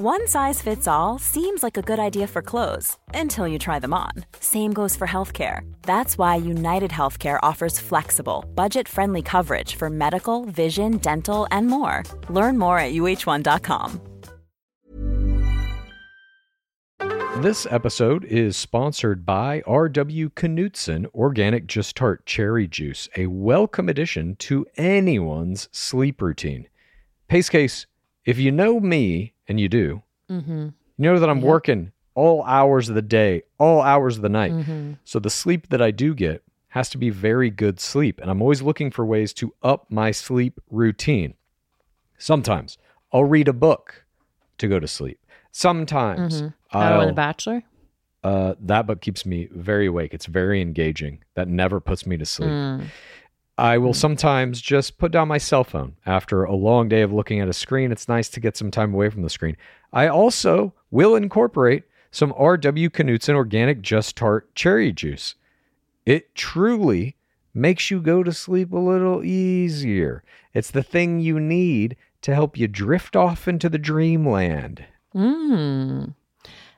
One size fits all seems like a good idea for clothes until you try them on. Same goes for healthcare. That's why United Healthcare offers flexible, budget friendly coverage for medical, vision, dental, and more. Learn more at uh1.com. This episode is sponsored by R.W. Knudsen Organic Just Tart Cherry Juice, a welcome addition to anyone's sleep routine. Pace case, if you know me, and you do, Mm-hmm. you know that I'm Yep. working all hours of the day, all hours of the night. Mm-hmm. So the sleep that I do get has to be very good sleep. And I'm always looking for ways to up my sleep routine. Sometimes I'll read a book to go to sleep. Sometimes Mm-hmm. Oh, The Bachelor. uh, that book keeps me very awake. It's very engaging. That never puts me to sleep. Mm. I will sometimes just put down my cell phone after a long day of looking at a screen. It's nice to get some time away from the screen. I also will incorporate some R.W. Knudsen organic Just Tart cherry juice. It truly makes you go to sleep a little easier. It's the thing you need to help you drift off into the dreamland. Mm.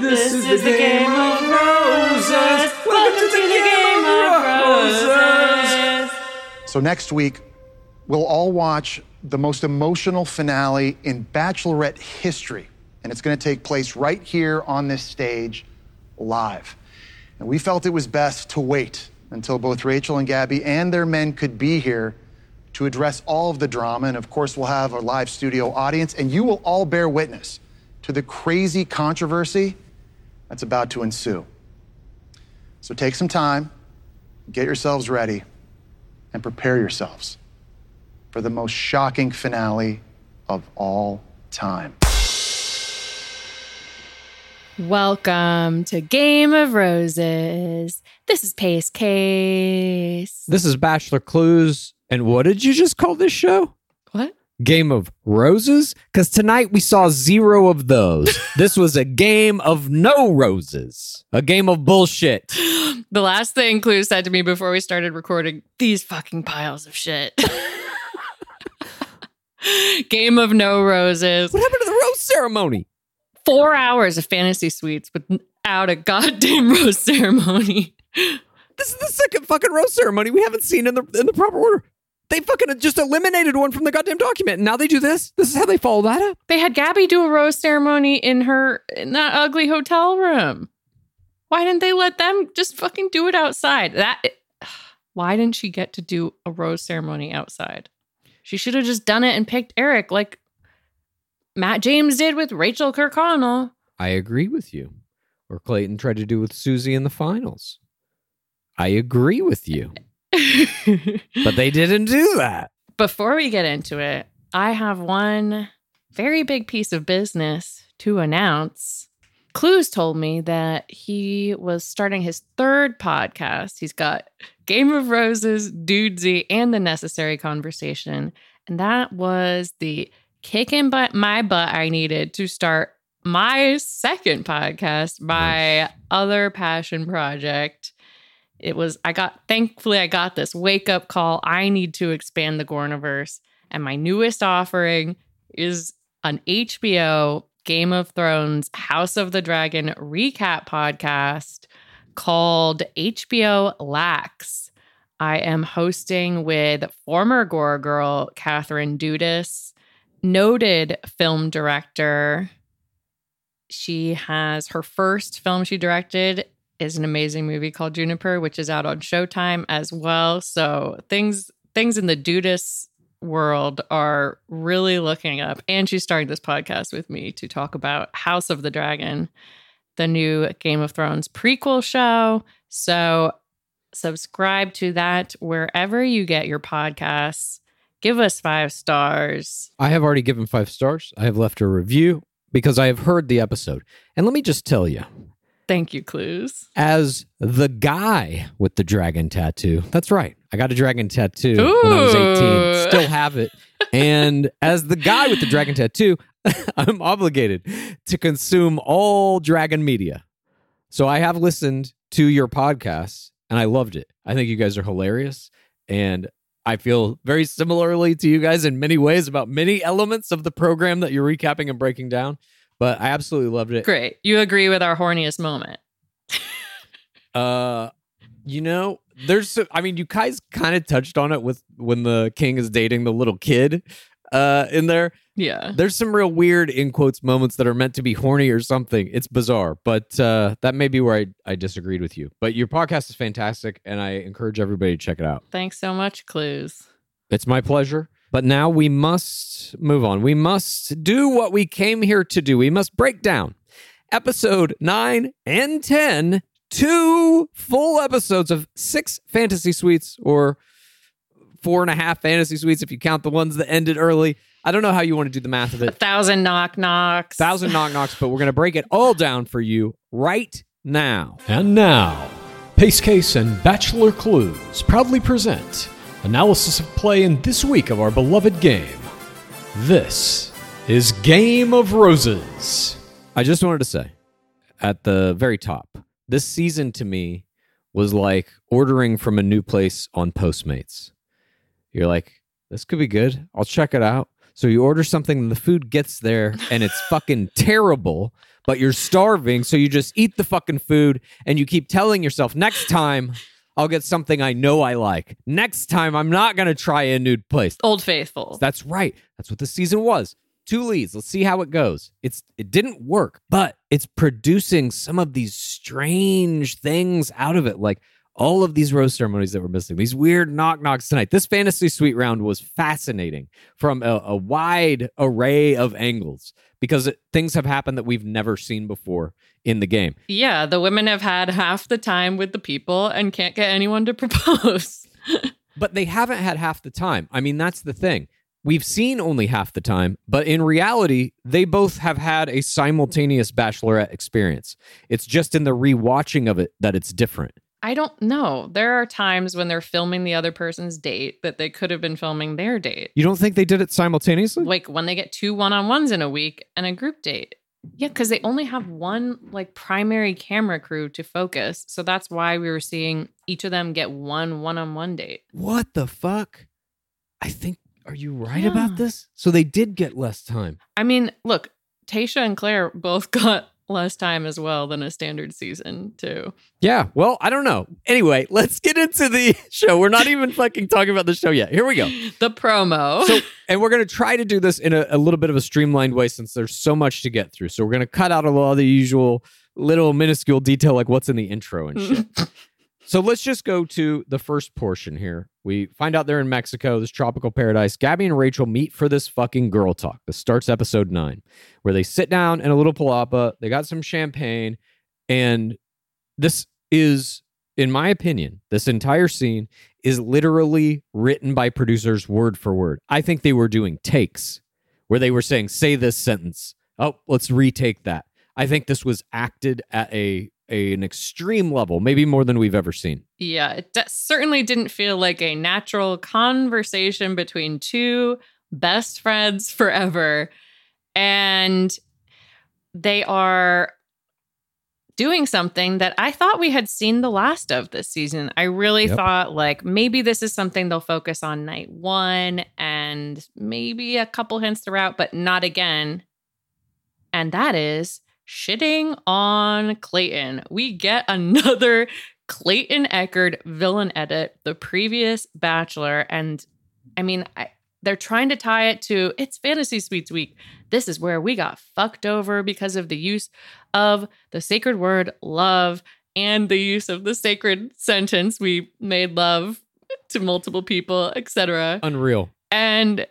This is the game of roses. Welcome to the game of roses. So next week, we'll all watch the most emotional finale in Bachelorette history. And it's going to take place right here on this stage, live. And we felt it was best to wait until both Rachel and Gabby and their men could be here to address all of the drama. And of course, we'll have a live studio audience, and you will all bear witness to the crazy controversy that's about to ensue. So take some time, get yourselves ready, and prepare yourselves for the most shocking finale of all time. Welcome to Game of Roses. This is Pace Case. This is Bachelor Clues. And what did you just call this show? Game of Roses? Because tonight we saw zero of those. this was a game of no roses, a game of bullshit. The last thing Clue said to me before we started recording these fucking piles of shit. Game of no roses. What happened to the rose ceremony? Four hours of fantasy suites without a goddamn rose ceremony. This is the second fucking rose ceremony we haven't seen in the in the proper order. They fucking just eliminated one from the goddamn document. And now they do this. This is how they follow that up. They had Gabby do a rose ceremony in her in that ugly hotel room. Why didn't they let them just fucking do it outside? That why didn't she get to do a rose ceremony outside? She should have just done it and picked Eric like Matt James did with Rachel Kirkconnell. I agree with you. Or Clayton tried to do with Susie in the finals. I agree with you. But they didn't do that. Before we get into it, I have one very big piece of business to announce. Clues told me that he was starting his third podcast. He's got Game of Roses, Dudesy, and The Necessary Conversation. And that was the kick kicking butt my butt I needed to start my second podcast, my other passion project. It was, I got, thankfully, I got this wake up call. I need to expand the Gorniverse. And my newest offering is an HBO Game of Thrones House of the Dragon recap podcast called HBO Lax. I am hosting with former Gore Girl Catherine Dudas, noted film director. She has her first film she directed is an amazing movie called Juniper, which is out on Showtime as well. So things things in the Dudas world are really looking up. And she's starting this podcast with me to talk about House of the Dragon, the new Game of Thrones prequel show. So subscribe to that wherever you get your podcasts. Give us five stars. I have already given five stars. I have left a review because I have heard the episode. And let me just tell you, Thank you, Clues. as the guy with the dragon tattoo, that's right. I got a dragon tattoo when I was 18. Still have it. And as the guy with the dragon tattoo, I'm obligated to consume all dragon media. So I have listened to your podcasts and I loved it. I think you guys are hilarious. And I feel very similarly to you guys in many ways about many elements of the program that you're recapping and breaking down. But I absolutely loved it. Great. You agree with our horniest moment. Uh, you know, there's, I mean, you guys kind of touched on it with when the king is dating the little kid uh in there. Yeah. There's some real weird in quotes moments that are meant to be horny or something. It's bizarre, but uh that may be where I, I disagreed with you. But your podcast is fantastic and I encourage everybody to check it out. Thanks so much, Clues. It's my pleasure. But now we must move on. We must do what we came here to do. We must break down episode 9 and 10, two full episodes of six fantasy suites, or four and a half fantasy suites if you count the ones that ended early. I don't know how you want to do the math of it. A thousand knock knocks. Thousand knock knocks, but we're going to break it all down for you right now. And now, Pace Case and Bachelor Clues proudly present analysis of play in this week of our beloved game. This is Game of Roses. I just wanted to say at the very top, this season to me was like ordering from a new place on Postmates. You're like, this could be good. I'll check it out. So you order something and the food gets there and it's fucking terrible, but you're starving. So you just eat the fucking food and you keep telling yourself, next time I'll get something I know I like. Next time I'm not going to try a new place. Old Faithful. That's right. That's what the season was. Two leads. Let's see how it goes. It's it didn't work, but it's producing some of these strange things out of it, like all of these rose ceremonies that we're missing. These weird knock knocks tonight. This fantasy suite round was fascinating from a, a wide array of angles because it, things have happened that we've never seen before in the game. yeah, the women have had half the time with the people and can't get anyone to propose. but they haven't had half the time. I mean, that's the thing. We've seen only half the time, but in reality, they both have had a simultaneous bachelorette experience. It's just in the rewatching of it that it's different. I don't know. There are times when they're filming the other person's date that they could have been filming their date. You don't think they did it simultaneously? Like when they get two one on ones in a week and a group date. Yeah, because they only have one like primary camera crew to focus. So that's why we were seeing each of them get one one on one date. What the fuck? I think, are you right Yeah. about this? So they did get less time. I mean, look, Tasha and Claire both got less time as well than a standard season, too. Yeah, well, I don't know. Anyway, let's get into the show. We're not even fucking talking about the show yet. Here we go. The promo. So, and we're going to try to do this in a, a little bit of a streamlined way since there's so much to get through. So, we're going to cut out a lot of the usual little minuscule detail, like what's in the intro and shit. so, let's just go to the first portion here. We find out they're in Mexico, this tropical paradise. Gabby and Rachel meet for this fucking girl talk. This starts episode nine, where they sit down in a little palapa. They got some champagne. And this is, in my opinion, this entire scene is literally written by producers word for word. I think they were doing takes where they were saying, say this sentence. Oh, let's retake that. I think this was acted at a, a an extreme level, maybe more than we've ever seen. yeah, it certainly didn't feel like a natural conversation between two best friends forever. And they are doing something that I thought we had seen the last of this season. I really Yep. thought like maybe this is something they'll focus on night one and maybe a couple hints throughout, but not again. And that is shitting on Clayton. We get another Clayton Echard villain edit, the previous Bachelor. And I mean, I, they're trying to tie it to it's Fantasy Suites Week. This is where we got fucked over because of the use of the sacred word love and the use of the sacred sentence. We made love to multiple people, etc. Unreal. And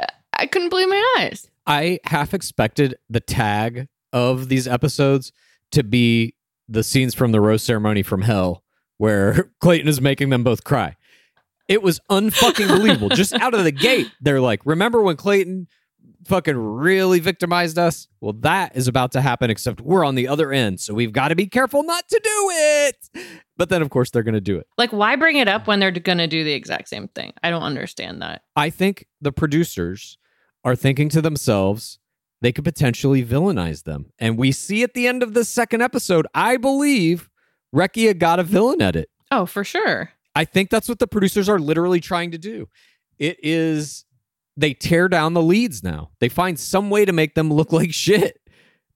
uh, I couldn't believe my eyes. I half expected the tag of these episodes to be the scenes from the rose ceremony from hell where Clayton is making them both cry. It was unfucking believable. Just out of the gate, they're like, remember when Clayton fucking really victimized us? Well, that is about to happen, except we're on the other end. So we've got to be careful not to do it. But then, of course, they're going to do it. Like, why bring it up when they're going to do the exact same thing? I don't understand that. I think the producers are thinking to themselves, they could potentially villainize them. And we see at the end of the second episode, I believe Recchia got a villain edit. Oh, for sure. I think that's what the producers are literally trying to do. It is they tear down the leads now. They find some way to make them look like shit.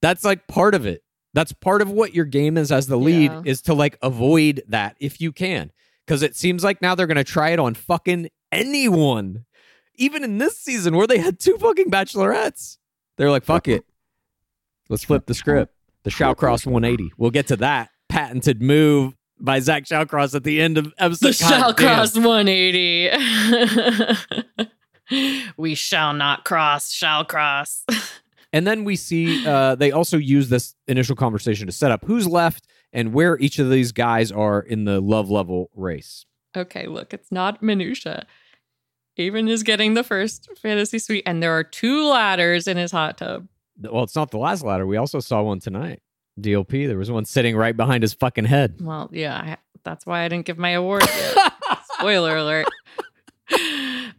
That's like part of it. That's part of what your game is as the lead Yeah. is to like avoid that if you can. Cuz it seems like now they're going to try it on fucking anyone. Even in this season where they had two fucking bachelorettes. They're like fuck it. Let's flip the script. The Shallcross 180. We'll get to that patented move by Zach Shallcross at the end of episode. The shall cross 180. we shall not cross, shall cross. And then we see uh, they also use this initial conversation to set up who's left and where each of these guys are in the love level race. okay, look, it's not minutia. Aven is getting the first fantasy suite, and there are two ladders in his hot tub. Well, it's not the last ladder. We also saw one tonight. DLP, there was one sitting right behind his fucking head. Well, yeah, I, that's why I didn't give my award yet. Spoiler alert.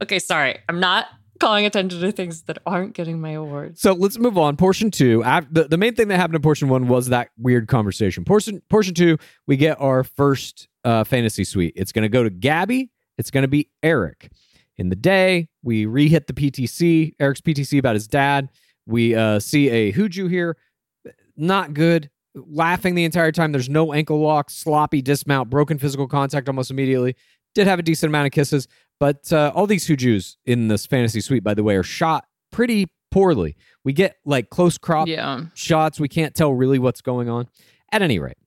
okay, sorry. I'm not calling attention to things that aren't getting my awards. So let's move on. Portion two. The, the main thing that happened in portion one was that weird conversation. Portion portion two, we get our first uh, fantasy suite. It's going to go to Gabby. It's going to be Eric. In the day, we re-hit the PTC, Eric's PTC about his dad. We uh, see a Huju here. Not good. Laughing the entire time. There's no ankle lock, sloppy dismount, broken physical contact almost immediately. Did have a decent amount of kisses, but uh, all these Hujus in this fantasy suite, by the way, are shot pretty poorly. We get like close crop Yeah. shots. We can't tell really what's going on. At any rate,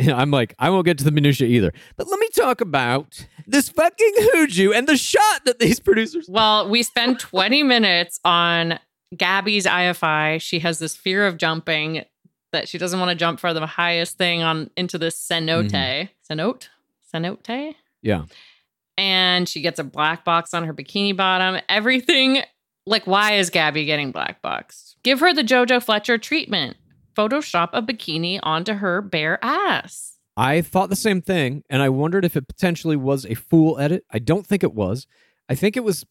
I'm like, I won't get to the minutia either. But let me talk about this fucking Huju and the shot that these producers. Well, we spend 20 minutes on Gabby's IFI. She has this fear of jumping that she doesn't want to jump for the highest thing on into this cenote. Mm-hmm. Cenote? Cenote? Yeah. And she gets a black box on her bikini bottom. Everything like why is Gabby getting black boxed? Give her the Jojo Fletcher treatment. Photoshop a bikini onto her bare ass. I thought the same thing, and I wondered if it potentially was a fool edit. I don't think it was. I think it was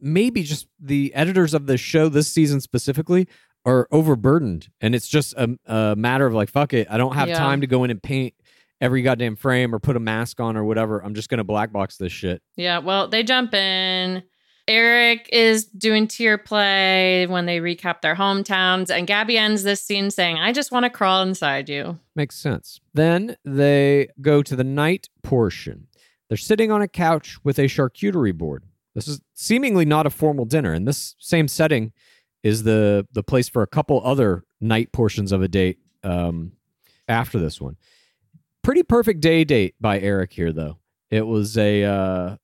maybe just the editors of the show this season specifically are overburdened, and it's just a, a matter of like, fuck it, I don't have Yeah. time to go in and paint every goddamn frame or put a mask on or whatever. I'm just gonna black box this shit. Yeah, well, they jump in. Eric is doing tier play when they recap their hometowns, and Gabby ends this scene saying, I just want to crawl inside you. Makes sense. Then they go to the night portion. They're sitting on a couch with a charcuterie board. This is seemingly not a formal dinner, and this same setting is the the place for a couple other night portions of a date um, after this one. Pretty perfect day date by Eric here, though. It was a uh,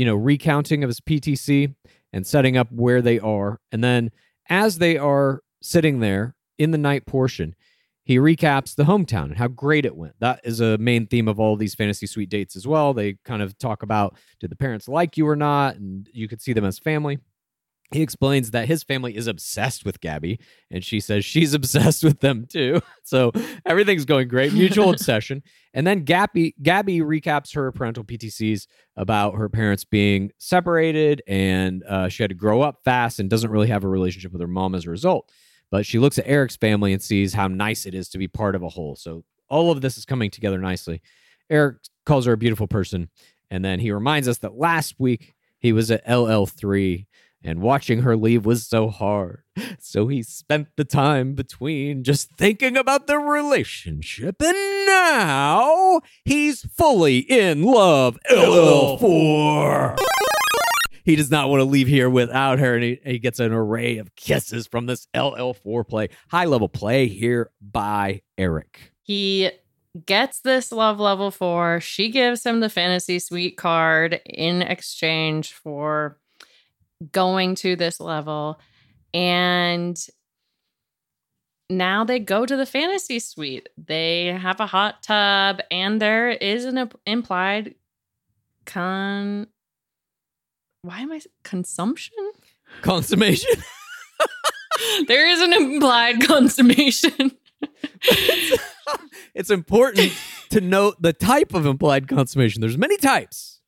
you know recounting of his PTC and setting up where they are, and then as they are sitting there in the night portion, he recaps the hometown and how great it went. That is a main theme of all these fantasy suite dates as well. They kind of talk about did the parents like you or not, and you could see them as family. He explains that his family is obsessed with Gabby, and she says she's obsessed with them too. So everything's going great, mutual obsession. And then Gabby, Gabby recaps her parental PTCs about her parents being separated, and uh, she had to grow up fast and doesn't really have a relationship with her mom as a result. But she looks at Eric's family and sees how nice it is to be part of a whole. So all of this is coming together nicely. Eric calls her a beautiful person. And then he reminds us that last week he was at LL3 and watching her leave was so hard. So he spent the time between just thinking about the relationship. And now he's fully in love. LL4. He does not want to leave here without her, and he, he gets an array of kisses from this LL4 play. High level play here by Eric. He gets this love level four. She gives him the fantasy suite card in exchange for going to this level. And now they go to the fantasy suite. They have a hot tub, and there is an imp- implied con. Why am I consumption? Consummation. there is an implied consummation. it's important to note the type of implied consummation. There's many types.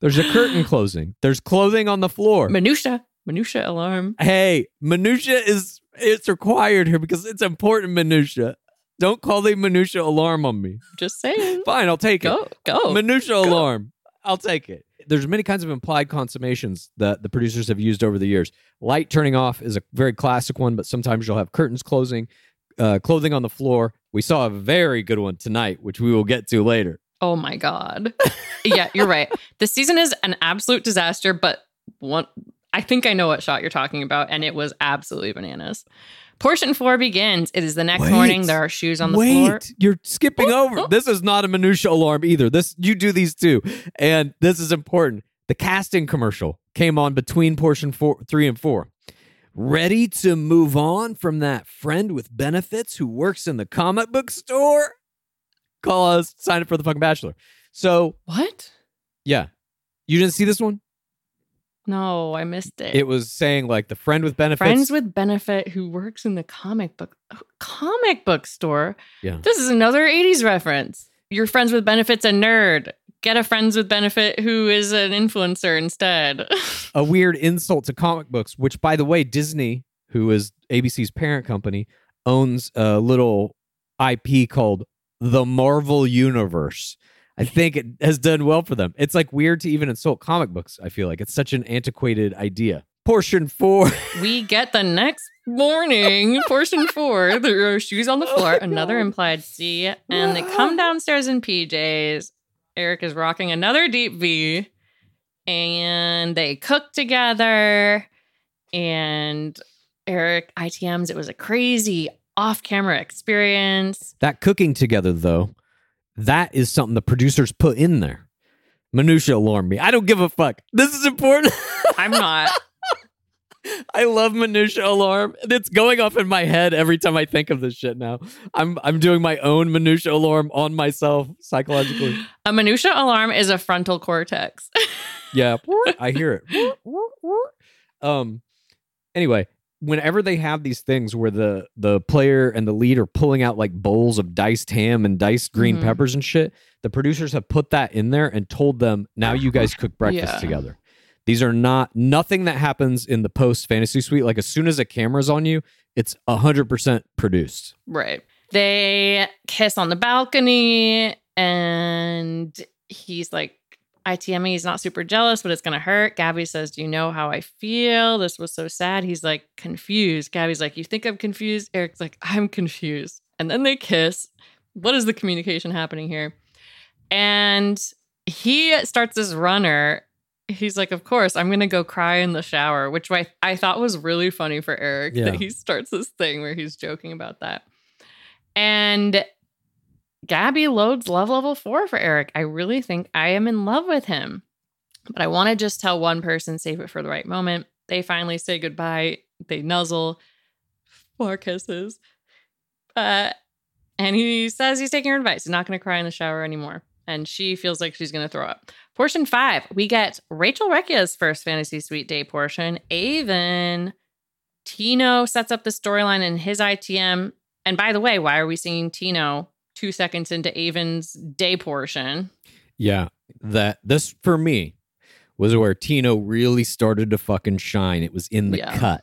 There's a curtain closing. There's clothing on the floor. minutia, minutia alarm. hey, minutia is it's required here because it's important minutia. Don't call the minutia alarm on me. Just saying. Fine, I'll take Go, it. go. minutia alarm. I'll take it. There's many kinds of implied consummations that the producers have used over the years. Light turning off is a very classic one, but sometimes you'll have curtains closing, uh, clothing on the floor. We saw a very good one tonight, which we will get to later. Oh my god. yeah, you're right. This season is an absolute disaster, but one I think I know what shot you're talking about, and it was absolutely bananas. Portion four begins. It is the next Wait. morning. There are shoes on the Wait, floor. you're skipping Oh, over. oh. This is not a minutia alarm either. This you do these two, and this is important. The casting commercial came on between portion four, three, and four. Ready to move on from that friend with benefits who works in the comic book store? Call us. Sign up for the fucking Bachelor. So What? yeah, you didn't see this one. No, I missed it. It was saying like the friend with benefits. Friends with benefit who works in the comic book comic book store. Yeah. This is another 80s reference. Your friends with benefits a nerd. Get a friends with benefit who is an influencer instead. a weird insult to comic books, which, by the way, Disney, who is ABC's parent company, owns a little IP called the Marvel Universe. I mm-hmm. think it has done well for them. It's like weird to even insult comic books, I feel like. It's such an antiquated idea. Portion four. we get the next morning, portion four. There are shoes on the oh floor, another implied C, and they come downstairs in PJs. Eric is rocking another deep V, and they cook together. And Eric ITMs, it was a crazy off camera experience. that cooking together, though, that is something the producers put in there. Minutia alarm me. I don't give a fuck. This is important. I'm not. I love minutia alarm. It's going off in my head every time I think of this shit now. I'm I'm doing my own minutia alarm on myself psychologically. A minutia alarm is a frontal cortex. Yeah, I hear it. Um anyway, whenever they have these things where the the player and the lead are pulling out like bowls of diced ham and diced green Mhm. peppers and shit, the producers have put that in there and told them, "Now you guys cook breakfast Yeah. together." These are not nothing that happens in the post fantasy suite. Like as soon as a camera's on you, it's hundred percent produced. Right. They kiss on the balcony, and he's like, ITM, he's not super jealous, but it's going to hurt. Gabby says, Do you know how I feel? This was so sad. He's like, confused. Gabby's like, You think I'm confused? Eric's like, I'm confused. And then they kiss. What is the communication happening here? And he starts this runner. He's like, Of course, I'm going to go cry in the shower, which I, I thought was really funny for Eric Yeah. that he starts this thing where he's joking about that. And Gabby loads love level four for Eric. I really think I am in love with him. But I want to just tell one person, save it for the right moment. They finally say goodbye. They nuzzle, four kisses. Uh, and he says he's taking her advice. He's not going to cry in the shower anymore. And she feels like she's going to throw up. Portion five, we get Rachel Recchia's first fantasy suite day portion. Aven, Tino sets up the storyline in his ITM. And by the way, why are we seeing Tino two seconds into Aven's day portion? Yeah, that this for me was where Tino really started to fucking shine. It was in the Yeah. cut.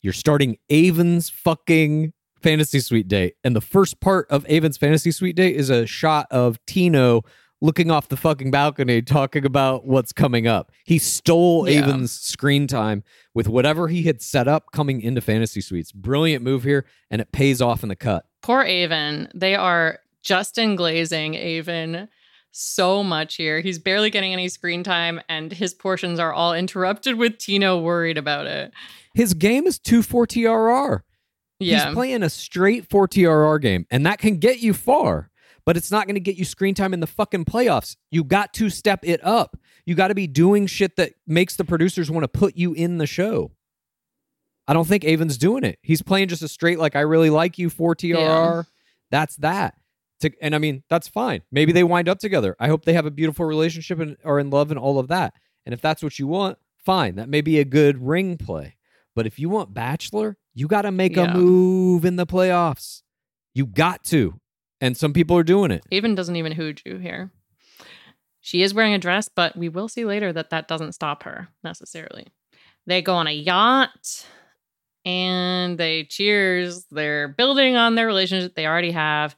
You're starting Aven's fucking fantasy suite date. And the first part of Aven's fantasy suite date is a shot of Tino looking off the fucking balcony talking about what's coming up. He stole Yeah. Aven's screen time with whatever he had set up coming into fantasy suites. Brilliant move here, and it pays off in the cut. Poor Aven. They are Justin glazing Aven so much here. He's barely getting any screen time, and his portions are all interrupted with Tino worried about it. His game is 2 4 TRR. Yeah. He's playing a straight 4 TRR game, and that can get you far, but it's not going to get you screen time in the fucking playoffs. You got to step it up. You got to be doing shit that makes the producers want to put you in the show. I don't think Aven's doing it. He's playing just a straight, like, I really like you 4 TRR. Yeah. That's that. To, and I mean, that's fine. Maybe they wind up together. I hope they have a beautiful relationship and are in love and all of that. And if that's what you want, fine. That may be a good ring play. But if you want Bachelor, you got to make a move in the playoffs. You got to. And some people are doing it. Aven doesn't even hooge you here. She is wearing a dress, but we will see later that that doesn't stop her necessarily. They go on a yacht and they cheers. They're building on their relationship they already have.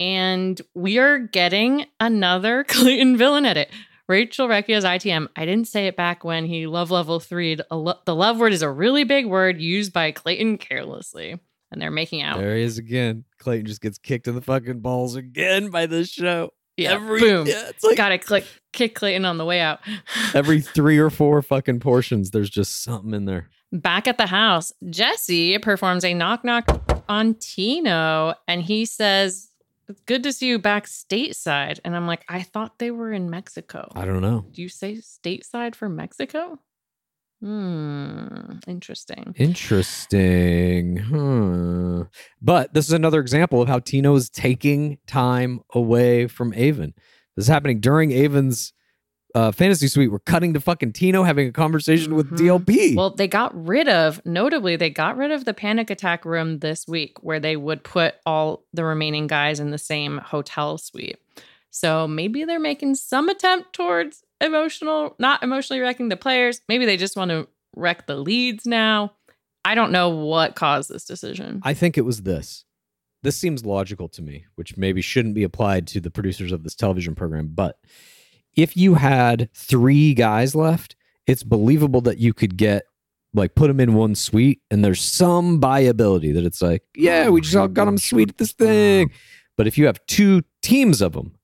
And we are getting another Clayton villain edit. Rachel Recchia's ITM. I didn't say it back when he love level three. The love word is a really big word used by Clayton carelessly. And they're making out. There he is again. Clayton just gets kicked in the fucking balls again by this show. Yeah, every, boom. yeah, it's like Gotta click kick Clayton on the way out. every three or four fucking portions, there's just something in there. Back at the house, Jesse performs a knock knock on Tino and he says, It's good to see you back stateside. And I'm like, I thought they were in Mexico. I don't know. Do you say stateside for Mexico? Hmm, interesting. Interesting. Hmm. But this is another example of how Tino is taking time away from Aven. This is happening during Aven's uh, fantasy suite. We're cutting to fucking Tino having a conversation with Mhm. DLP. Well, they got rid of, notably, they got rid of the panic attack room this week where they would put all the remaining guys in the same hotel suite. So maybe they're making some attempt towards emotional, not emotionally wrecking the players. Maybe they just want to wreck the leads now. I don't know what caused this decision. I think it was this. This seems logical to me, which maybe shouldn't be applied to the producers of this television program. But if you had three guys left, it's believable that you could get like put them in one suite, and there's some viability that it's like, yeah, we just all got them sweet at this thing. But if you have two teams of them,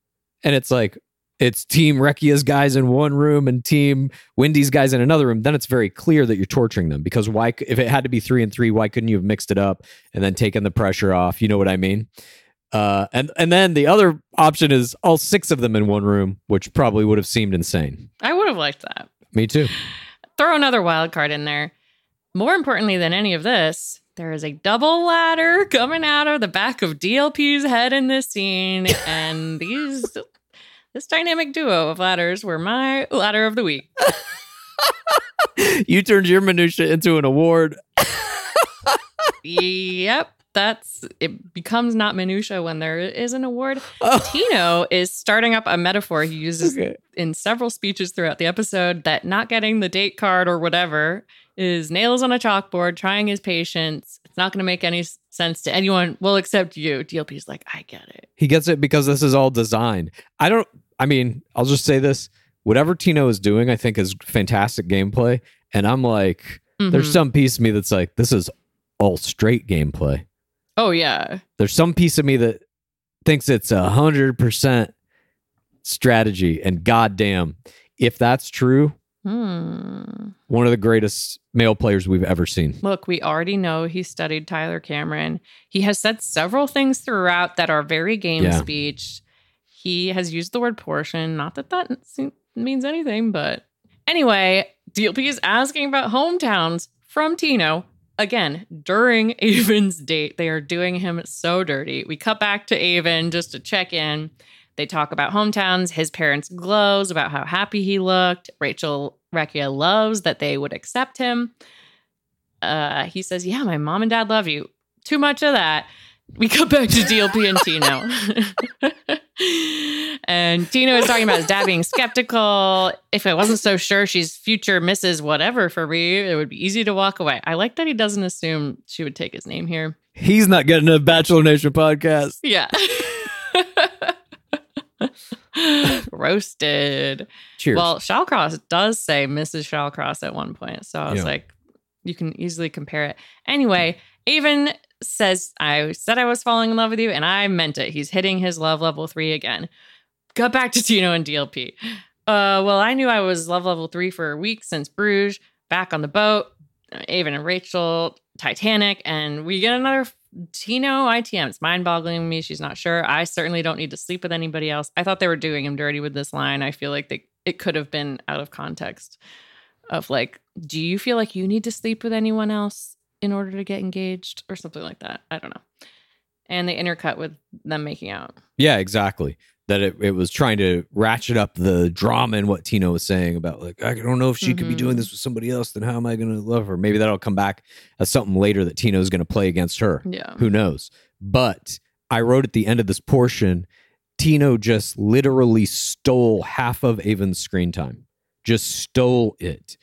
and it's like it's Team Recchia's guys in one room and Team Windey's guys in another room, then it's very clear that you're torturing them. Because why, if it had to be three and three, why couldn't you have mixed it up and then taken the pressure off? You know what I mean? Uh, and and then the other option is all six of them in one room, which probably would have seemed insane. I would have liked that. Me too. throw another wild card in there. More importantly than any of this, there is a double ladder coming out of the back of DLP's head in this scene, and these this dynamic duo of ladders were my ladder of the week. you turned your minutia into an award. yep, that's it becomes not minutia when there is an award. Oh, Tino is starting up a metaphor he uses okay. in several speeches throughout the episode that not getting the date card or whatever is nails on a chalkboard, trying his patience. It's not going to make any sense to anyone. Well, except you. DLP's like, I get it. He gets it because this is all designed. I don't. I mean, I'll just say this: whatever Tino is doing, I think is fantastic gameplay. And I'm like, there's Mhm. some piece of me that's like, this is all straight gameplay. Oh yeah. There's some piece of me that thinks it's a hundred percent strategy. And goddamn, if that's true, Hmm. one of the greatest male players we've ever seen. Look, we already know he studied Tyler Cameron. He has said several things throughout that are very game Yeah. speech. He has used the word portion. Not that that means anything, but anyway, DLP is asking about hometowns from Tino. Again, during Aven's date, they are doing him so dirty. We cut back to Aven just to check in. They talk about hometowns. His parents glows about how happy he looked. Rachel Recchia loves that they would accept him. Uh, he says, "Yeah, my mom and dad love you." Too much of that. We go back to DLP and Tino. And Tino is talking about his dad being skeptical. If I wasn't so sure she's future Mrs. Whatever for me, it would be easy to walk away. I like that he doesn't assume she would take his name here. He's not getting a Bachelor Nation podcast. Yeah. Roasted. Cheers. Well, Shallcross does say Mrs. Shallcross at one point. So I was Yeah. like, you can easily compare it. Anyway, Aven says, I said I was falling in love with you, and I meant it. He's hitting his love level three again. Got back to Tino and DLP. Uh, well, I knew I was love level three for a week since Bruges, back on the boat, Aven and Rachel, Titanic, and we get another Tino ITM. It's mind boggling me. She's not sure. I certainly don't need to sleep with anybody else. I thought they were doing him dirty with this line. I feel like they, it could have been out of context of like, do you feel like you need to sleep with anyone else in order to get engaged or something like that? I don't know. And they intercut with them making out. Yeah, exactly. That it, it was trying to ratchet up the drama and what Tino was saying about like I don't know if she could be doing mm-hmm. this with somebody else. Then how am I going to love her? Maybe that'll come back as something later that Tino's going to play against her. Yeah. Who knows? But I wrote at the end of this portion, Tino just literally stole half of Aven's screen time. Just stole it.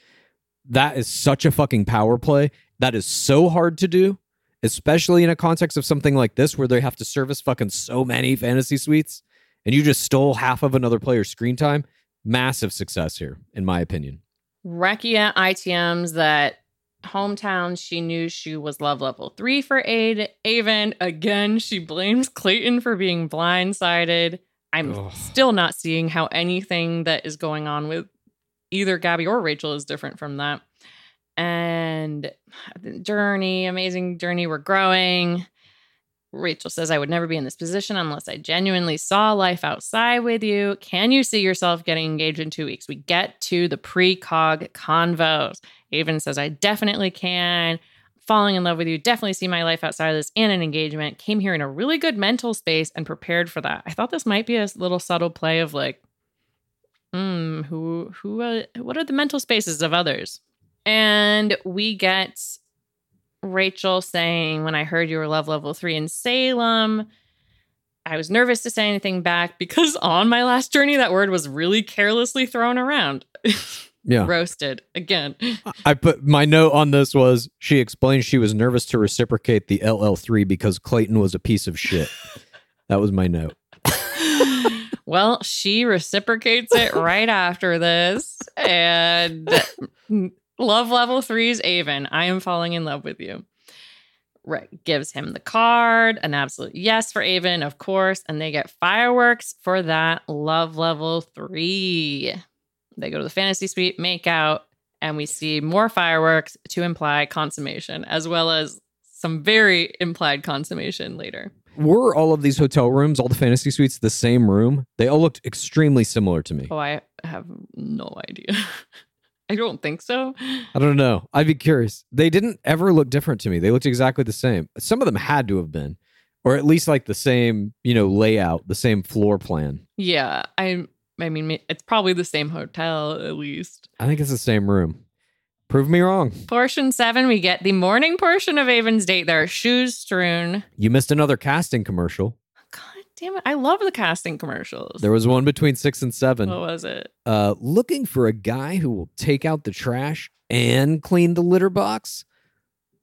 That is such a fucking power play. That is so hard to do, especially in a context of something like this where they have to service fucking so many fantasy suites. And you just stole half of another player's screen time. Massive success here, in my opinion. Recchia ITMs that hometown she knew she was love level three for aid. Aven again, she blames Clayton for being blindsided. I'm Ugh. still not seeing how anything that is going on with either Gabby or Rachel is different from that. And journey, amazing journey, we're growing. Rachel says, I would never be in this position unless I genuinely saw life outside with you. Can you see yourself getting engaged in two weeks? We get to the pre-cog convos. Aven says, I definitely can. Falling in love with you, definitely see my life outside of this and an engagement. Came here in a really good mental space and prepared for that. I thought this might be a little subtle play of like, hmm, who, who, uh, what are the mental spaces of others? And we get Rachel saying, When I heard you were love level three in Salem, I was nervous to say anything back because on my last journey, that word was really carelessly thrown around. Yeah. Roasted again. I put my note on this was she explained she was nervous to reciprocate the LL3 because Clayton was a piece of shit. that was my note. well, she reciprocates it right after this. And love level three's Aven. I am falling in love with you. Right. Gives him the card, an absolute yes for Aven, of course. And they get fireworks for that love level three. They go to the fantasy suite, make out, and we see more fireworks to imply consummation, as well as some very implied consummation later. Were all of these hotel rooms, all the fantasy suites, the same room? They all looked extremely similar to me. Oh, I have no idea. I don't think so. I don't know. I'd be curious. They didn't ever look different to me. They looked exactly the same. Some of them had to have been, or at least like the same, you know, layout, the same floor plan. Yeah, I I mean it's probably the same hotel at least. I think it's the same room. Prove me wrong. Portion 7 we get the morning portion of Aven's date. There are shoes strewn. You missed another casting commercial. Damn it. I love the casting commercials. There was one between six and seven. what was it? Uh, looking for a guy who will take out the trash and clean the litter box?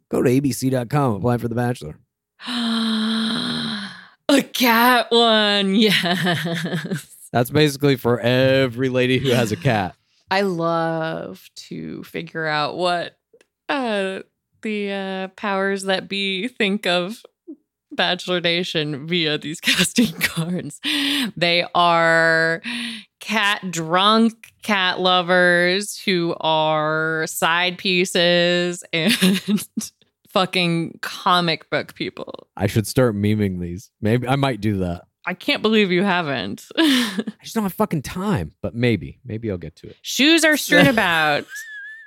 Go to abc.com, apply for The Bachelor. a cat one. Yes. That's basically for every lady who has a cat. I love to figure out what uh, the uh, powers that be think of Bachelor Nation via these casting cards. They are cat drunk cat lovers who are side pieces and fucking comic book people. I should start memeing these. Maybe I might do that. I can't believe you haven't. I just don't have fucking time, but maybe, maybe I'll get to it. Shoes are strewn about.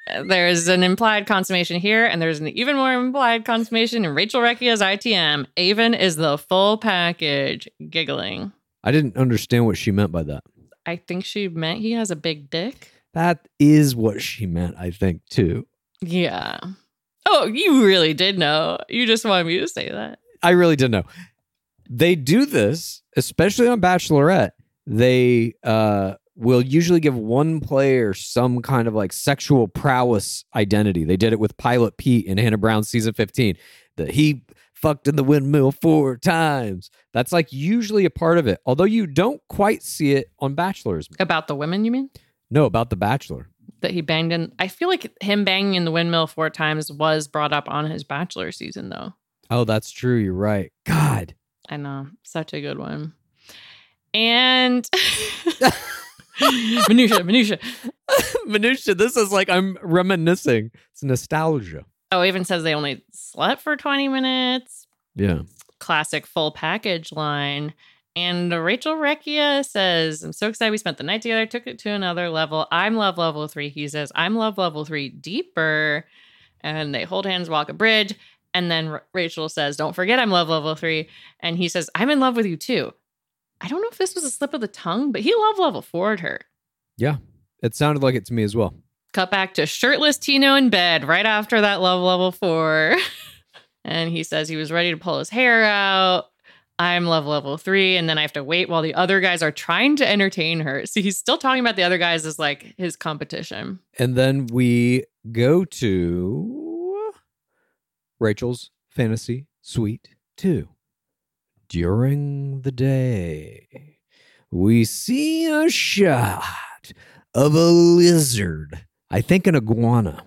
There's an implied consummation here, and there's an even more implied consummation in Rachel Recchia's ITM. Aven is the full package. Giggling. I didn't understand what she meant by that. I think she meant he has a big dick. That is what she meant, I think, too. Yeah. Oh, you really did know. You just wanted me to say that. I really didn't know. They do this, especially on Bachelorette. they uh, will usually give one player some kind of like sexual prowess identity. They did it with Pilot Pete in Hannah Brown season 15. That he fucked in the windmill four times. That's like usually a part of it. Although you don't quite see it on Bachelors. About the women, you mean? No, about the Bachelor. That he banged in. I feel like him banging in the windmill four times was brought up on his Bachelor season, though. Oh, that's true. You're right. God. I know. Such a good one. And minutia, minutia. Minutia, this is like I'm reminiscing. It's nostalgia. Oh, Aven says they only slept for 20 minutes. Yeah. Classic full package line. And Rachel Recchia says, I'm so excited we spent the night together, took it to another level. I'm love level three. He says, I'm love level three deeper. And they hold hands, walk a bridge. And then Rachel says, Don't forget I'm love level three. And he says, I'm in love with you too. I don't know if this was a slip of the tongue, but he love level forward her. Yeah. It sounded like it to me as well. Cut back to shirtless Tino in bed right after that love level four. and he says he was ready to pull his hair out. I'm love level three. And then I have to wait while the other guys are trying to entertain her. So he's still talking about the other guys as like his competition. And then we go to Rachel's fantasy suite 2. During the day, we see a shot of a lizard, I think an iguana.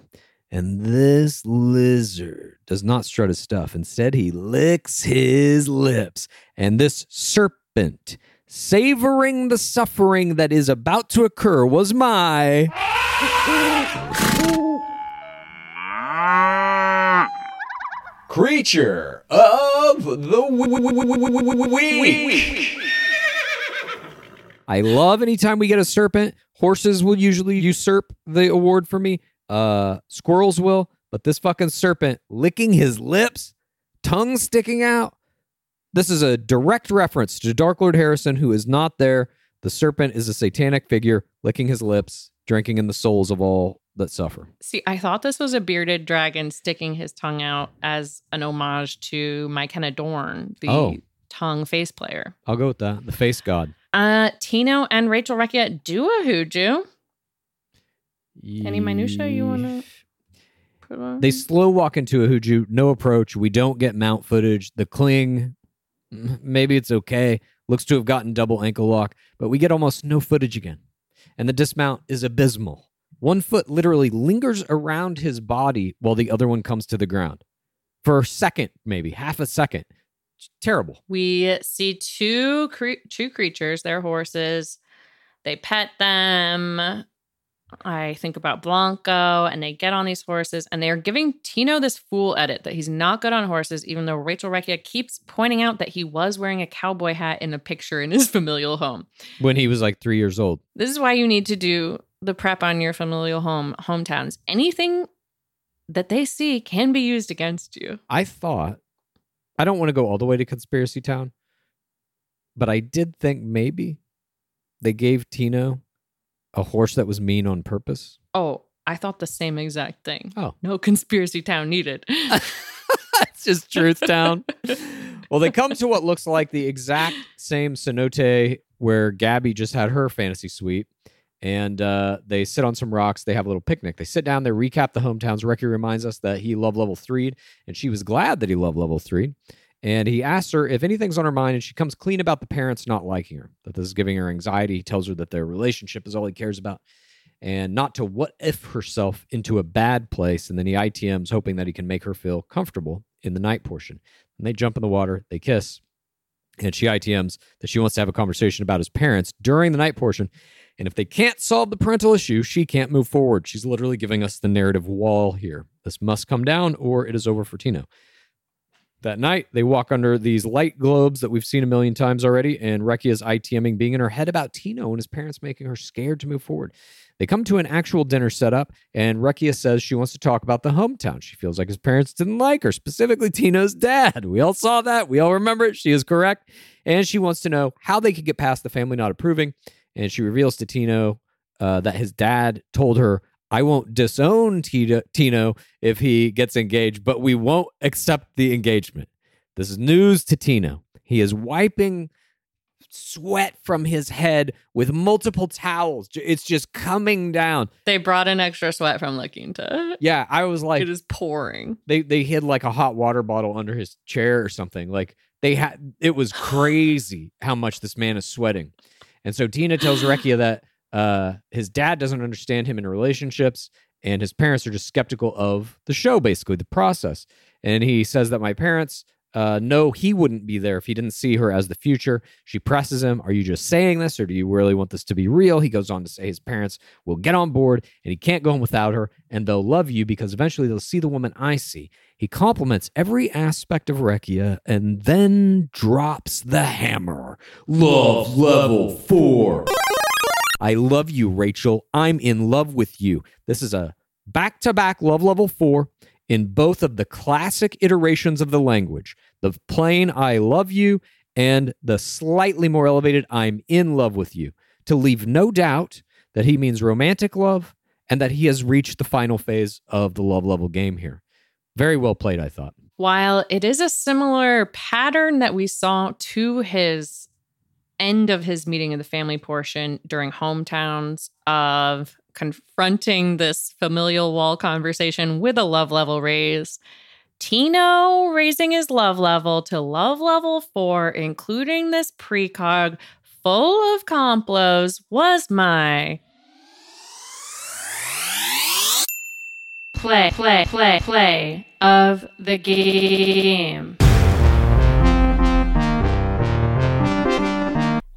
And this lizard does not strut his stuff. Instead, he licks his lips. And this serpent, savoring the suffering that is about to occur, was my. Creature of the week. I love anytime we get a serpent. Horses will usually usurp the award for me. Uh, squirrels will, but this fucking serpent licking his lips, tongue sticking out. This is a direct reference to Dark Lord Harrison, who is not there. The serpent is a satanic figure licking his lips, drinking in the souls of all that suffer. See, I thought this was a bearded dragon sticking his tongue out as an homage to Mike Kenna Dorn, the Oh. tongue face player. I'll go with that. The face god. Uh, Tino and Rachel Recchia do a hooju. Any minutia you wanna put on? They slow walk into a hooju, no approach. We don't get mount footage. The cling, maybe it's okay. Looks to have gotten double ankle lock, but we get almost no footage again. And the dismount is abysmal. One foot literally lingers around his body while the other one comes to the ground for a second, maybe half a second. It's terrible. we see two cre- two creatures. They're horses. They pet them. I think about Blanco, and they get on these horses, and they are giving Tino this fool edit that he's not good on horses, even though Rachel Recchia keeps pointing out that he was wearing a cowboy hat in a picture in his familial home. When he was like three years old. This is why you need to do the prep on your familial home hometowns. Anything that they see can be used against you. I thought, I don't want to go all the way to Conspiracy Town, but I did think maybe they gave Tino a horse that was mean on purpose. Oh, I thought the same exact thing. Oh. No conspiracy town needed. it's just Truth Town. well, they come to what looks like the exact same cenote where Gabby just had her fantasy suite. And uh, they sit on some rocks. They have a little picnic. They sit down. They recap the hometowns. Recky reminds us that he loved level three, and she was glad that he loved level three. And he asks her if anything's on her mind, and she comes clean about the parents not liking her, that this is giving her anxiety. He tells her that their relationship is all he cares about, and not to what if herself into a bad place. And then he ITMs, hoping that he can make her feel comfortable in the night portion. And they jump in the water, they kiss, and she ITMs that she wants to have a conversation about his parents during the night portion. And if they can't solve the parental issue, she can't move forward. She's literally giving us the narrative wall here. This must come down or it is over for Tino. That night, they walk under these light globes that we've seen a million times already, and Reki is ITMing, being in her head about Tino and his parents making her scared to move forward. They come to an actual dinner setup, and Recchia says she wants to talk about the hometown. She feels like his parents didn't like her, specifically Tino's dad. We all saw that. We all remember it. She is correct. And she wants to know how they could get past the family not approving. And she reveals to Tino uh, that his dad told her, I won't disown Tito, Tino if he gets engaged, but we won't accept the engagement. This is news to Tino. He is wiping sweat from his head with multiple towels. It's just coming down. They brought in extra sweat from La Quinta. Yeah, I was like, it is pouring. they they hid like a hot water bottle under his chair or something. Like they had it was crazy how much this man is sweating. And so Tino tells Recchia that uh his dad doesn't understand him in relationships and his parents are just skeptical of the show basically the process. And he says that my parents uh, know he wouldn't be there if he didn't see her as the future. She presses him, Are you just saying this or do you really want this to be real? He goes on to say his parents will get on board and he can't go home without her and they'll love you because eventually they'll see the woman I see. He compliments every aspect of Recchia and then drops the hammer. Love level four. I love you, Rachel. I'm in love with you. This is a back to back love level four in both of the classic iterations of the language the plain I love you and the slightly more elevated I'm in love with you. To leave no doubt that he means romantic love and that he has reached the final phase of the love level game here. Very well played, I thought. While it is a similar pattern that we saw to his end of his meeting of the family portion during hometowns of confronting this familial wall conversation with a love level raise. Tino raising his love level to love level four, including this precog full of complos, was my play, play, play, play of the game.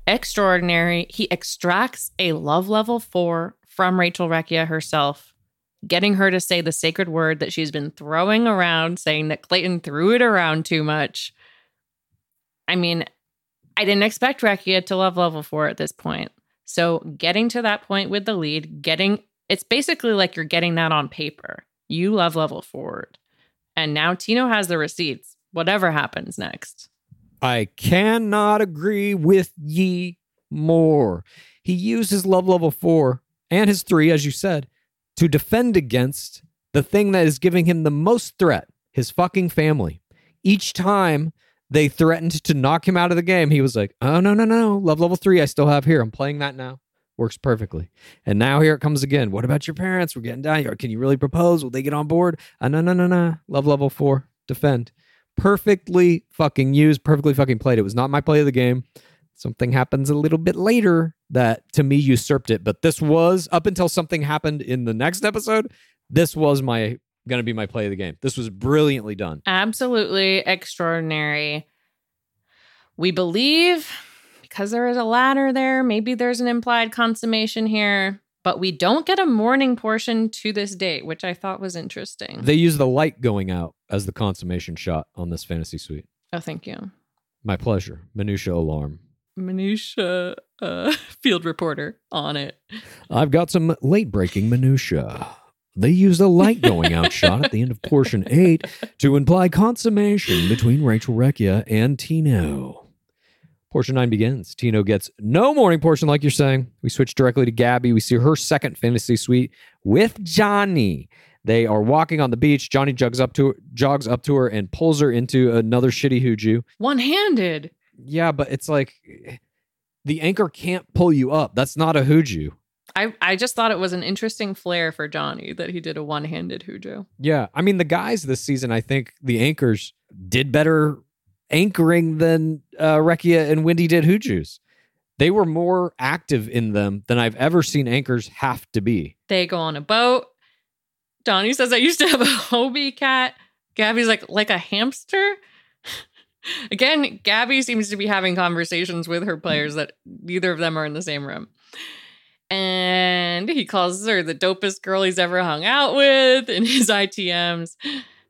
Extraordinary. He extracts a love level four from Rachel Recchia herself, getting her to say the sacred word that she's been throwing around, saying that Clayton threw it around too much. I mean, I didn't expect Recchia to love level four at this point. So getting to that point with the lead, getting it's basically like you're getting that on paper. You love level forward. And now Tino has the receipts, whatever happens next. I cannot agree with ye more. He uses love level four and his three, as you said, to defend against the thing that is giving him the most threat his fucking family. Each time they threatened to knock him out of the game, he was like, oh, no, no, no. Love level three, I still have here. I'm playing that now. Works perfectly. And now here it comes again. What about your parents? We're getting down here. Can you really propose? Will they get on board? Uh, no, no, no, no. Love level four. Defend perfectly fucking used, perfectly fucking played. It was not my play of the game. Something happens a little bit later that to me usurped it, but this was up until something happened in the next episode. This was my going to be my play of the game. This was brilliantly done. Absolutely extraordinary. We believe because there is a ladder there, maybe there's an implied consummation here, but we don't get a morning portion to this date, which I thought was interesting. They use the light going out as the consummation shot on this fantasy suite. oh, thank you. My pleasure. Minutia alarm. Minutia uh, field reporter on it. I've got some late breaking minutia. They use the light going out shot at the end of portion eight to imply consummation between Rachel Recchia and Tino. Portion nine begins. Tino gets no morning portion, like you're saying. We switch directly to Gabby. We see her second fantasy suite with Johnny. They are walking on the beach. Johnny jogs up to jogs up to her and pulls her into another shitty hooju. One handed. Yeah, but it's like the anchor can't pull you up. That's not a hooju. I, I just thought it was an interesting flair for Johnny that he did a one handed hooju. Yeah. I mean, the guys this season, I think the anchors did better anchoring than uh, Recchia and Windey did hoojus. They were more active in them than I've ever seen anchors have to be. They go on a boat. Johnny says, I used to have a Hobie cat. Gabby's like, like a hamster? Again, Gabby seems to be having conversations with her players that neither of them are in the same room. And he calls her the dopest girl he's ever hung out with in his ITMs.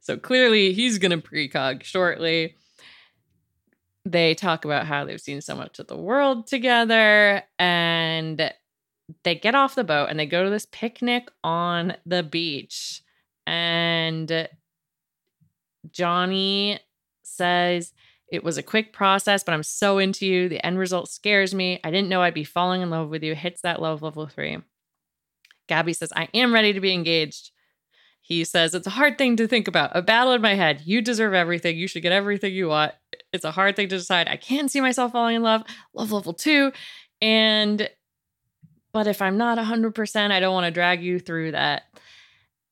So clearly he's going to precog shortly. They talk about how they've seen so much of the world together and they get off the boat and they go to this picnic on the beach. And Johnny says, It was a quick process, but I'm so into you. The end result scares me. I didn't know I'd be falling in love with you. Hits that love level three. Gabby says, I am ready to be engaged. He says, It's a hard thing to think about. A battle in my head. You deserve everything. You should get everything you want. It's a hard thing to decide. I can see myself falling in love. Love level two. And, but if I'm not 100%, I don't want to drag you through that.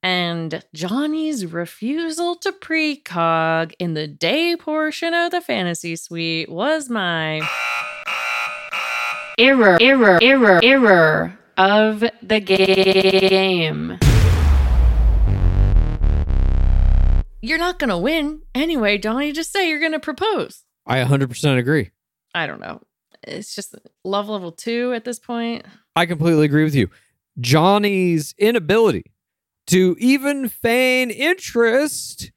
And Johnny's refusal to precog in the day portion of the fantasy suite was my error, error, error, error of the game. You're not going to win anyway, Johnny. Just say you're going to propose. I 100% agree. I don't know. It's just love level two at this point. I completely agree with you. Johnny's inability to even feign interest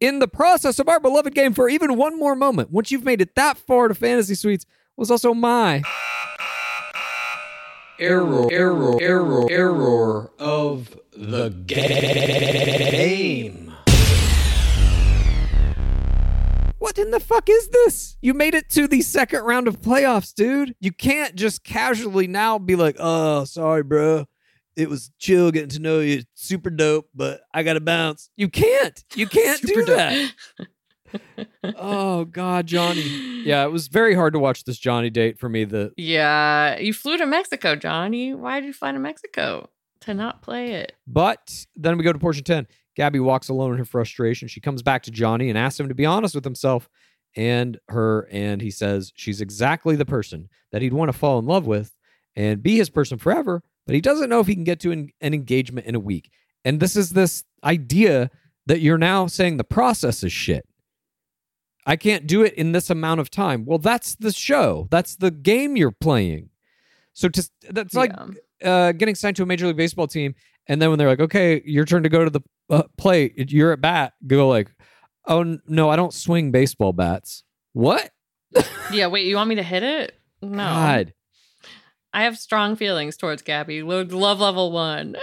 in the process of our beloved game for even one more moment, once you've made it that far to Fantasy Suites, was also my Error, error, error, error of the game. What in the fuck is this? You made it to the second round of playoffs, dude. You can't just casually now be like, oh, sorry, bro. It was chill getting to know you. Super dope, but I got to bounce. You can't. You can't do that. oh, God, Johnny. Yeah, it was very hard to watch this Johnny date for me. The Yeah, you flew to Mexico, Johnny. Why did you fly to Mexico to not play it? But then we go to portion 10. Gabby walks alone in her frustration. She comes back to Johnny and asks him to be honest with himself and her. And he says she's exactly the person that he'd want to fall in love with and be his person forever. But he doesn't know if he can get to an, an engagement in a week. And this is this idea that you're now saying the process is shit. I can't do it in this amount of time. Well, that's the show. That's the game you're playing. So to that's like Yeah. uh, getting signed to a major league baseball team, and then when they're like, "Okay, your turn to go to the uh, plate, you're at bat," go like, "Oh no, I don't swing baseball bats." What? Yeah, wait, you want me to hit it? No. God, I have strong feelings towards Gabby. Love level one.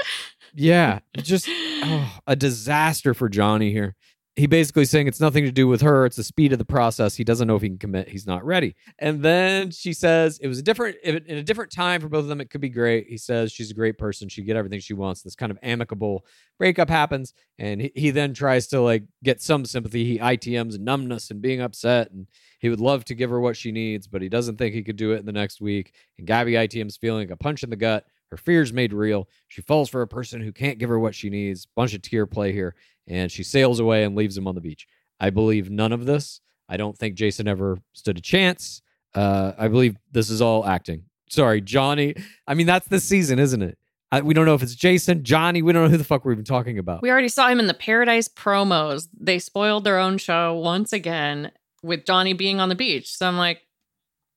yeah, just oh, a disaster for Johnny here. He basically saying it's nothing to do with her. It's the speed of the process. He doesn't know if he can commit. He's not ready. And then she says it was a different in a different time for both of them. It could be great. He says she's a great person. She get everything she wants. This kind of amicable breakup happens, and he, he then tries to like get some sympathy. He ITMs numbness and being upset, and he would love to give her what she needs, but he doesn't think he could do it in the next week. And Gabby ITM's feeling like a punch in the gut. Her fears made real. She falls for a person who can't give her what she needs. Bunch of tear play here and she sails away and leaves him on the beach. I believe none of this. I don't think Jason ever stood a chance. Uh, I believe this is all acting. Sorry, Johnny. I mean, that's this season, isn't it? I, we don't know if it's Jason, Johnny. We don't know who the fuck we're even talking about. We already saw him in the Paradise promos. They spoiled their own show once again with Johnny being on the beach. So I'm like,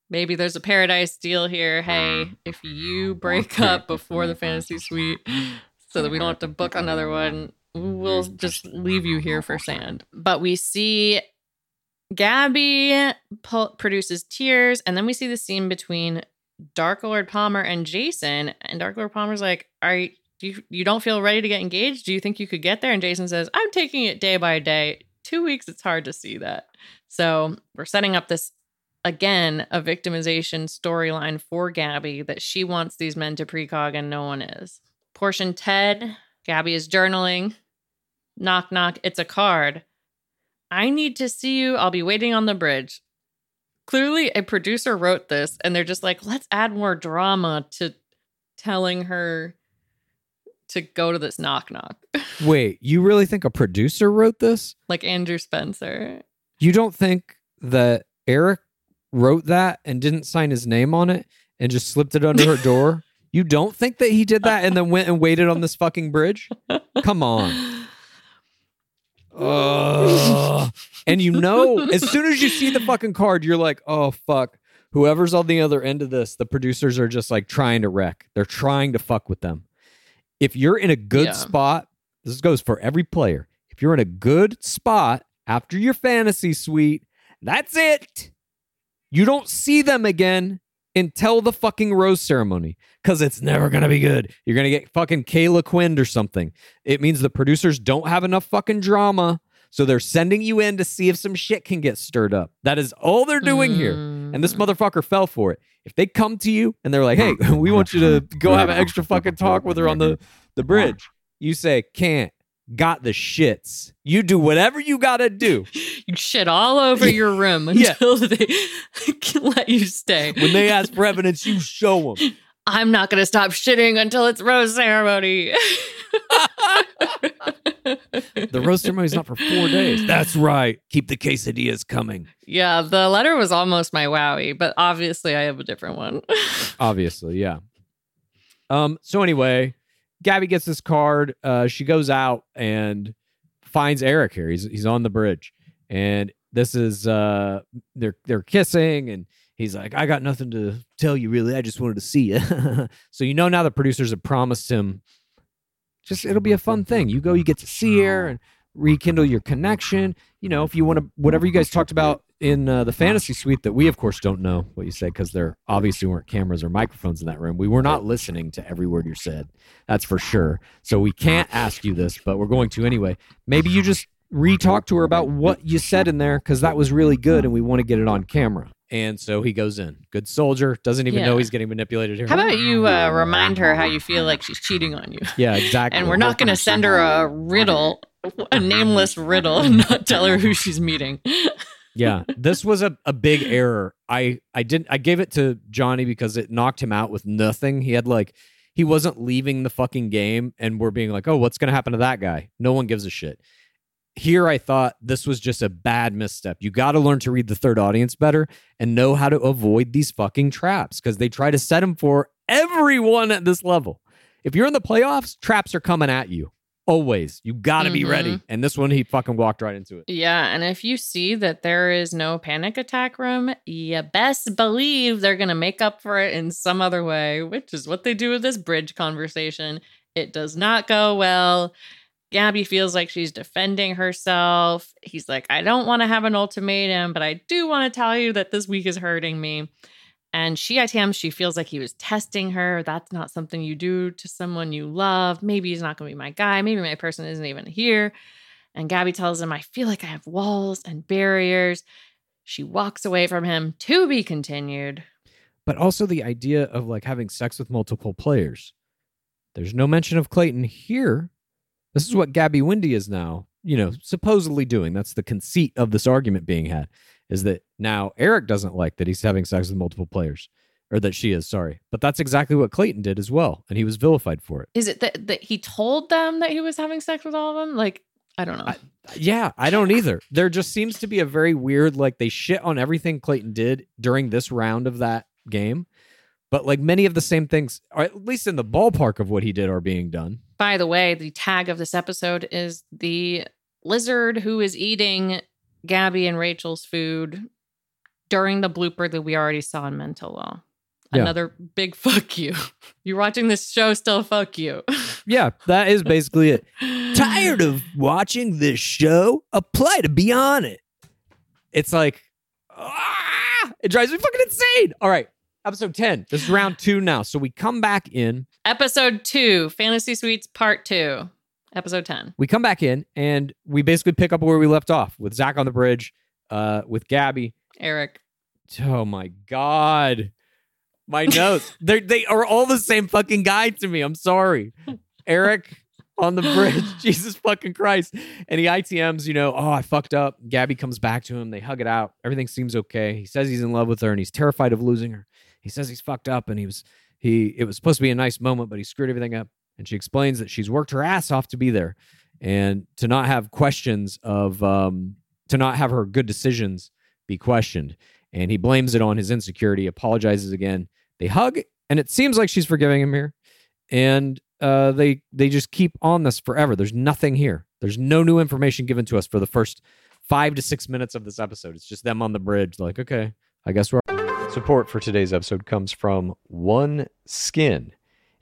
maybe there's a Paradise deal here. Hey, if you break up before the fantasy suite so that we don't have to book another one, we'll just leave you here for sand. But we see Gabby pu- produces tears, and then we see the scene between Dark Lord Palmer and Jason. And Dark Lord Palmer's like, "Are you, you you don't feel ready to get engaged? Do you think you could get there?" And Jason says, "I'm taking it day by day. Two weeks, it's hard to see that." So we're setting up this again a victimization storyline for Gabby that she wants these men to precog and no one is. Portion Ted, Gabby is journaling. Knock knock, it's a card. I need to see you. I'll be waiting on the bridge. Clearly, a producer wrote this, and they're just like, let's add more drama to telling her to go to this knock knock. Wait, you really think a producer wrote this? like Andrew Spencer. You don't think that Erich wrote that and didn't sign his name on it and just slipped it under her door? You don't think that he did that and then went and waited on this fucking bridge? Come on. Ugh. and you know, as soon as you see the fucking card, you're like, oh, fuck. Whoever's on the other end of this, the producers are just like trying to wreck. They're trying to fuck with them. If you're in a good Yeah. spot, this goes for every player. If you're in a good spot after your fantasy suite, that's it. You don't see them again until the fucking rose ceremony because it's never going to be good. You're going to get fucking Kayla Quinn or something. It means the producers don't have enough fucking drama. So they're sending you in to see if some shit can get stirred up. That is all they're doing here. And this mm. motherfucker fell for it. If they come to you and they're like, hey, we want you to go have an extra fucking talk with her on the, the bridge, you say, can't. Got the shits. You do whatever you gotta do. You shit all over your room Yeah. until they can let you stay. When they ask for evidence, you show them. I'm not going to stop shitting until it's rose ceremony. The roast is not for four days. That's right. Keep the quesadillas coming. yeah, the letter was almost my wowie, but obviously I have a different one. Obviously, yeah. Um. So anyway, Gabby gets this card. Uh, she goes out and finds Erich here. He's he's on the bridge, and this is uh they're they're kissing, and he's like, "I got nothing to tell you, really. I just wanted to see you." so you know now the producers have promised him. Just it'll be a fun thing. You go, you get to see her and rekindle your connection. You know, if you want to, whatever you guys talked about in uh, the fantasy suite that we of course don't know what you said because there obviously weren't cameras or microphones in that room. We were not listening to every word you said that's for sure. So we can't ask you this but we're going to anyway. Maybe you just re-talk to her about what you said in there because that was really good and we want to get it on camera. And so he goes in. Good soldier doesn't even Yeah. know he's getting manipulated here. How about you uh, remind her how you feel like she's cheating on you? yeah exactly. And we're not going to send her a riddle, a nameless riddle, and not tell her who she's meeting. yeah. This was a, a big error. I i didn't i gave it to johnny because it knocked him out with nothing. He had like he wasn't leaving the fucking game and we're being like oh what's gonna happen to that guy? No one gives a shit. Here i thought this was just a bad misstep. You got to learn to read the third audience better and know how to avoid these fucking traps because they try to set them for everyone at this level. If you're in the playoffs traps are coming at you always you got to be ready mm-hmm. and this one he fucking walked right into it Yeah, and if you see that there is no panic attack room, you best believe they're going to make up for it in some other way, which is what they do with this bridge conversation. It does not go well. Gabby feels like she's defending herself. He's like, I don't want to have an ultimatum, but I do want to tell you that this week is hurting me. And she ITMs, she feels like he was testing her. That's not something you do to someone you love. Maybe he's not going to be my guy. Maybe my person isn't even here. And Gabby tells him, I feel like I have walls and barriers. She walks away from him to be continued. but also the idea of like having sex with multiple players. There's no mention of Clayton here. This is what Gabby Windey is now, you know, supposedly doing. That's the conceit of this argument being had is that now Erich doesn't like that he's having sex with multiple players or that she is, sorry. But that's exactly what Clayton did as well. And he was vilified for it. Is it that, that he told them that he was having sex with all of them? Like, I don't know. I- Yeah, I don't either. There just seems to be a very weird, like they shit on everything Clayton did during this round of that game. But like many of the same things, or at least in the ballpark of what he did, are being done. By the way, the tag of this episode is the lizard who is eating Gabby and Rachel's food during the blooper that we already saw in Men Tell All. Yeah. Another big fuck you. You're watching this show, still fuck you. Yeah, that is basically it. Tired of watching this show? Apply to be on it. It's like, ah, it drives me fucking insane. All right, episode 10. This is round two now. So we come back in. Episode two, Fantasy Suites Part Two, Episode 10. We come back in and we basically pick up where we left off with Zach on the bridge, uh, with Gabby. Erich. Oh my God. My notes. They they are all the same fucking guy to me. I'm sorry. Erich on the bridge. Jesus fucking Christ. And he ITMs, you know, oh, I fucked up. Gabby comes back to him. They hug it out. Everything seems okay. He says he's in love with her and he's terrified of losing her. He says he's fucked up and he was he it was supposed to be a nice moment, but he screwed everything up. And she explains that she's worked her ass off to be there and to not have questions of um to not have her good decisions be questioned and he blames it on his insecurity, apologizes again. They hug, and it seems like she's forgiving him here. And uh, they they just keep on this forever. There's nothing here. There's no new information given to us for the first five to six minutes of this episode. It's just them on the bridge, like, okay, I guess we're Support for today's episode comes from One Skin.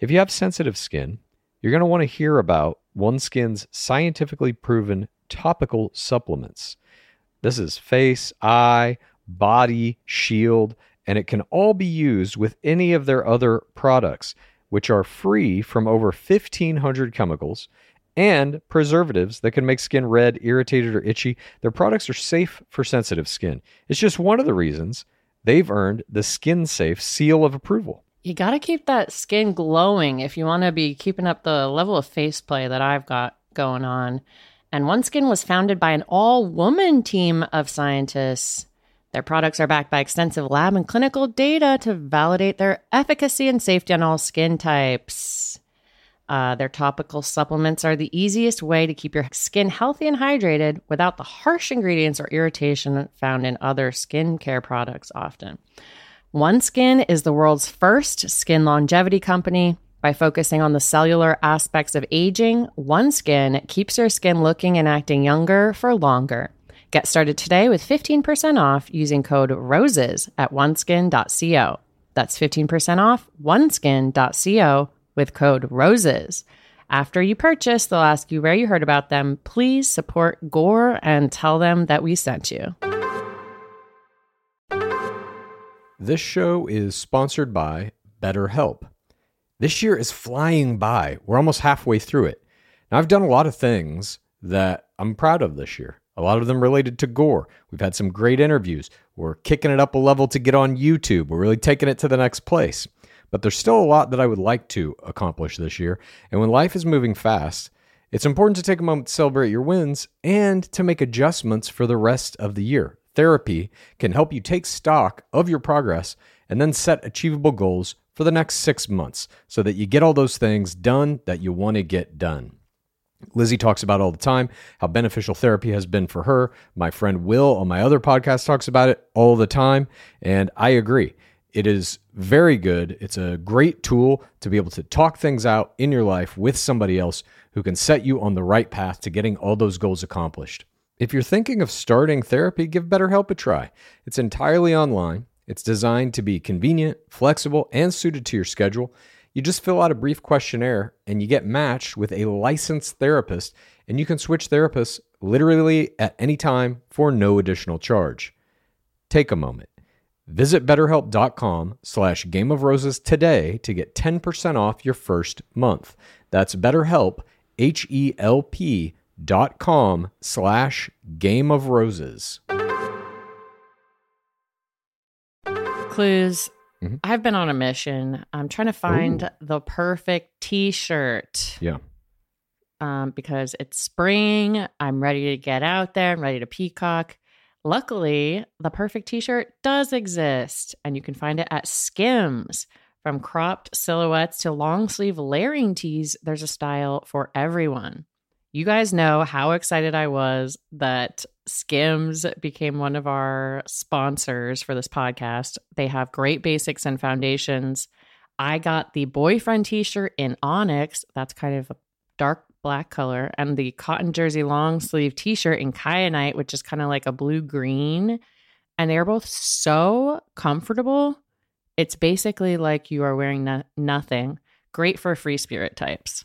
If you have sensitive skin, you're going to want to hear about OneSkin's scientifically proven topical supplements. This is face, eye, body, shield, and it can all be used with any of their other products, which are free from over 1,500 chemicals and preservatives that can make skin red, irritated, or itchy. Their products are safe for sensitive skin. It's just one of the reasons they've earned the Skin Safe seal of approval. You got to keep that skin glowing if you want to be keeping up the level of face play that I've got going on. And OneSkin was founded by an all woman team of scientists. Their products are backed by extensive lab and clinical data to validate their efficacy and safety on all skin types. Uh, their topical supplements are the easiest way to keep your skin healthy and hydrated without the harsh ingredients or irritation found in other skincare products often. OneSkin is the world's first skin longevity company. By focusing on the cellular aspects of aging, OneSkin keeps your skin looking and acting younger for longer. Get started today with 15% off using code ROSES at oneskin.co. That's 15% off oneskin.co with code ROSES. After you purchase, they'll ask you where you heard about them. Please support Gore and tell them that we sent you. This show is sponsored by BetterHelp. This year is flying by. We're almost halfway through it. Now, I've done a lot of things that I'm proud of this year. A lot of them related to gore. We've had some great interviews. We're kicking it up a level to get on YouTube. We're really taking it to the next place. But there's still a lot that I would like to accomplish this year. And when life is moving fast, it's important to take a moment to celebrate your wins and to make adjustments for the rest of the year. Therapy can help you take stock of your progress and then set achievable goals for the next six months so that you get all those things done that you want to get done. Lizzie talks about all the time how beneficial therapy has been for her. My friend Will on my other podcast talks about it all the time. And I agree. It is very good. It's a great tool to be able to talk things out in your life with somebody else who can set you on the right path to getting all those goals accomplished. If you're thinking of starting therapy, give BetterHelp a try. It's entirely online. It's designed to be convenient, flexible, and suited to your schedule. You just fill out a brief questionnaire and you get matched with a licensed therapist, and you can switch therapists literally at any time for no additional charge. Take a moment. Visit betterhelp.com slash game of roses today to get 10% off your first month. That's betterhelp, H-E-L-P dot com slash game of roses. Clues. Mhm. I've been on a mission. I'm trying to find the perfect t shirt. Yeah. um, because it's spring. I'm ready to get out there. I'm ready to peacock. Luckily, the perfect t shirt does exist, and you can find it at Skims. From cropped silhouettes to long sleeve layering tees, there's a style for everyone. You guys know how excited I was that Skims became one of our sponsors for this podcast. They have great basics and foundations. I got the boyfriend t shirt in Onyx. That's kind of a dark black color, and the cotton jersey long sleeve t shirt in Kyanite, which is kind of like a blue green. And they're both so comfortable. It's basically like you are wearing no- nothing. Great for free spirit types.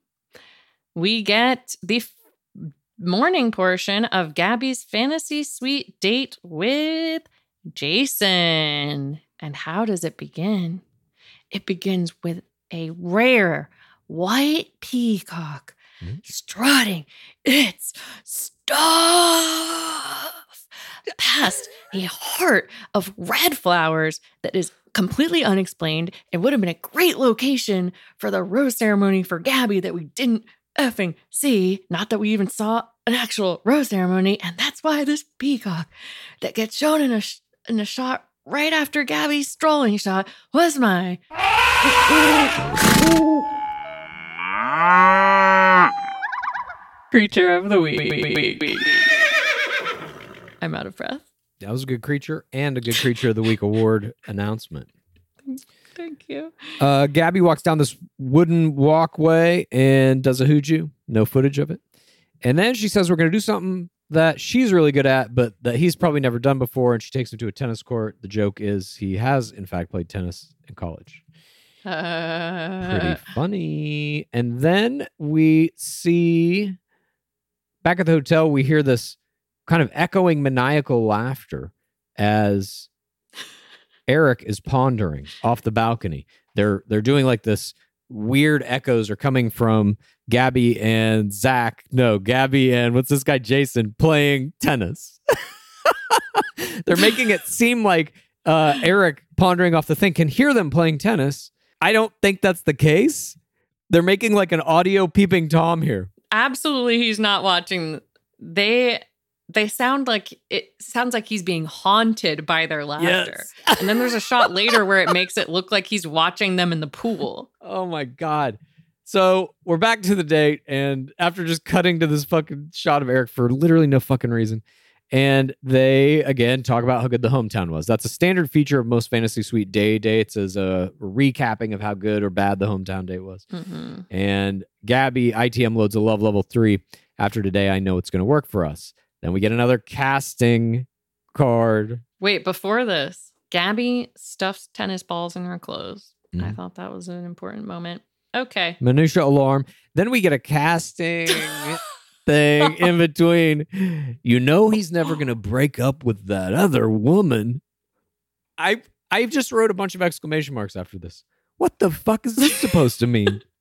we get the morning portion of Gabby's fantasy suite date with Jason. And how does it begin? It begins with a rare white peacock mm-hmm. strutting its stuff past a heart of red flowers that is completely unexplained. It would have been a great location for the rose ceremony for Gabby that we didn't effing see. Not that we even saw an actual rose ceremony, and that's why this peacock that gets shown in a sh- in a shot right after Gabby's strolling shot was my creature of the week. I'm out of breath. That was a good creature and a good creature of the week award announcement. Thank you. Uh, Gabby walks down this wooden walkway and does a hooju. No footage of it. And then she says, We're going to do something that she's really good at, but that he's probably never done before. And she takes him to a tennis court. The joke is he has, in fact, played tennis in college. Pretty Uh, funny. And then we see back at the hotel, we hear this kind of echoing maniacal laughter as Erich is pondering off the balcony. They're they're doing like this weird echoes are coming from Gabby and Zach. No, Gabby and what's this guy Jason playing tennis. they're making it seem like uh, Eric pondering off the thing can hear them playing tennis. I don't think that's the case. They're making like an audio peeping Tom here. Absolutely, he's not watching. They they sound like it sounds like he's being haunted by their laughter. and then there's a shot later where it makes it look like he's watching them in the pool. Oh my god. So we're back to the date, and after just cutting to this fucking shot of Erich for literally no fucking reason, and they again talk about how good the hometown was. That's a standard feature of most fantasy suite day dates, as a recapping of how good or bad the hometown date was. Mhm. And Gabby ITM loads a love level three. After today, I know it's going to work for us. Then we get another casting card. Wait, before this, Gabby stuffs tennis balls in her clothes. I Mhm. thought that was an important moment. Okay. Minutia alarm. Then we get a casting thing in between. You know he's never gonna break up with that other woman. I I just wrote a bunch of exclamation marks after this. What the fuck is this supposed to mean?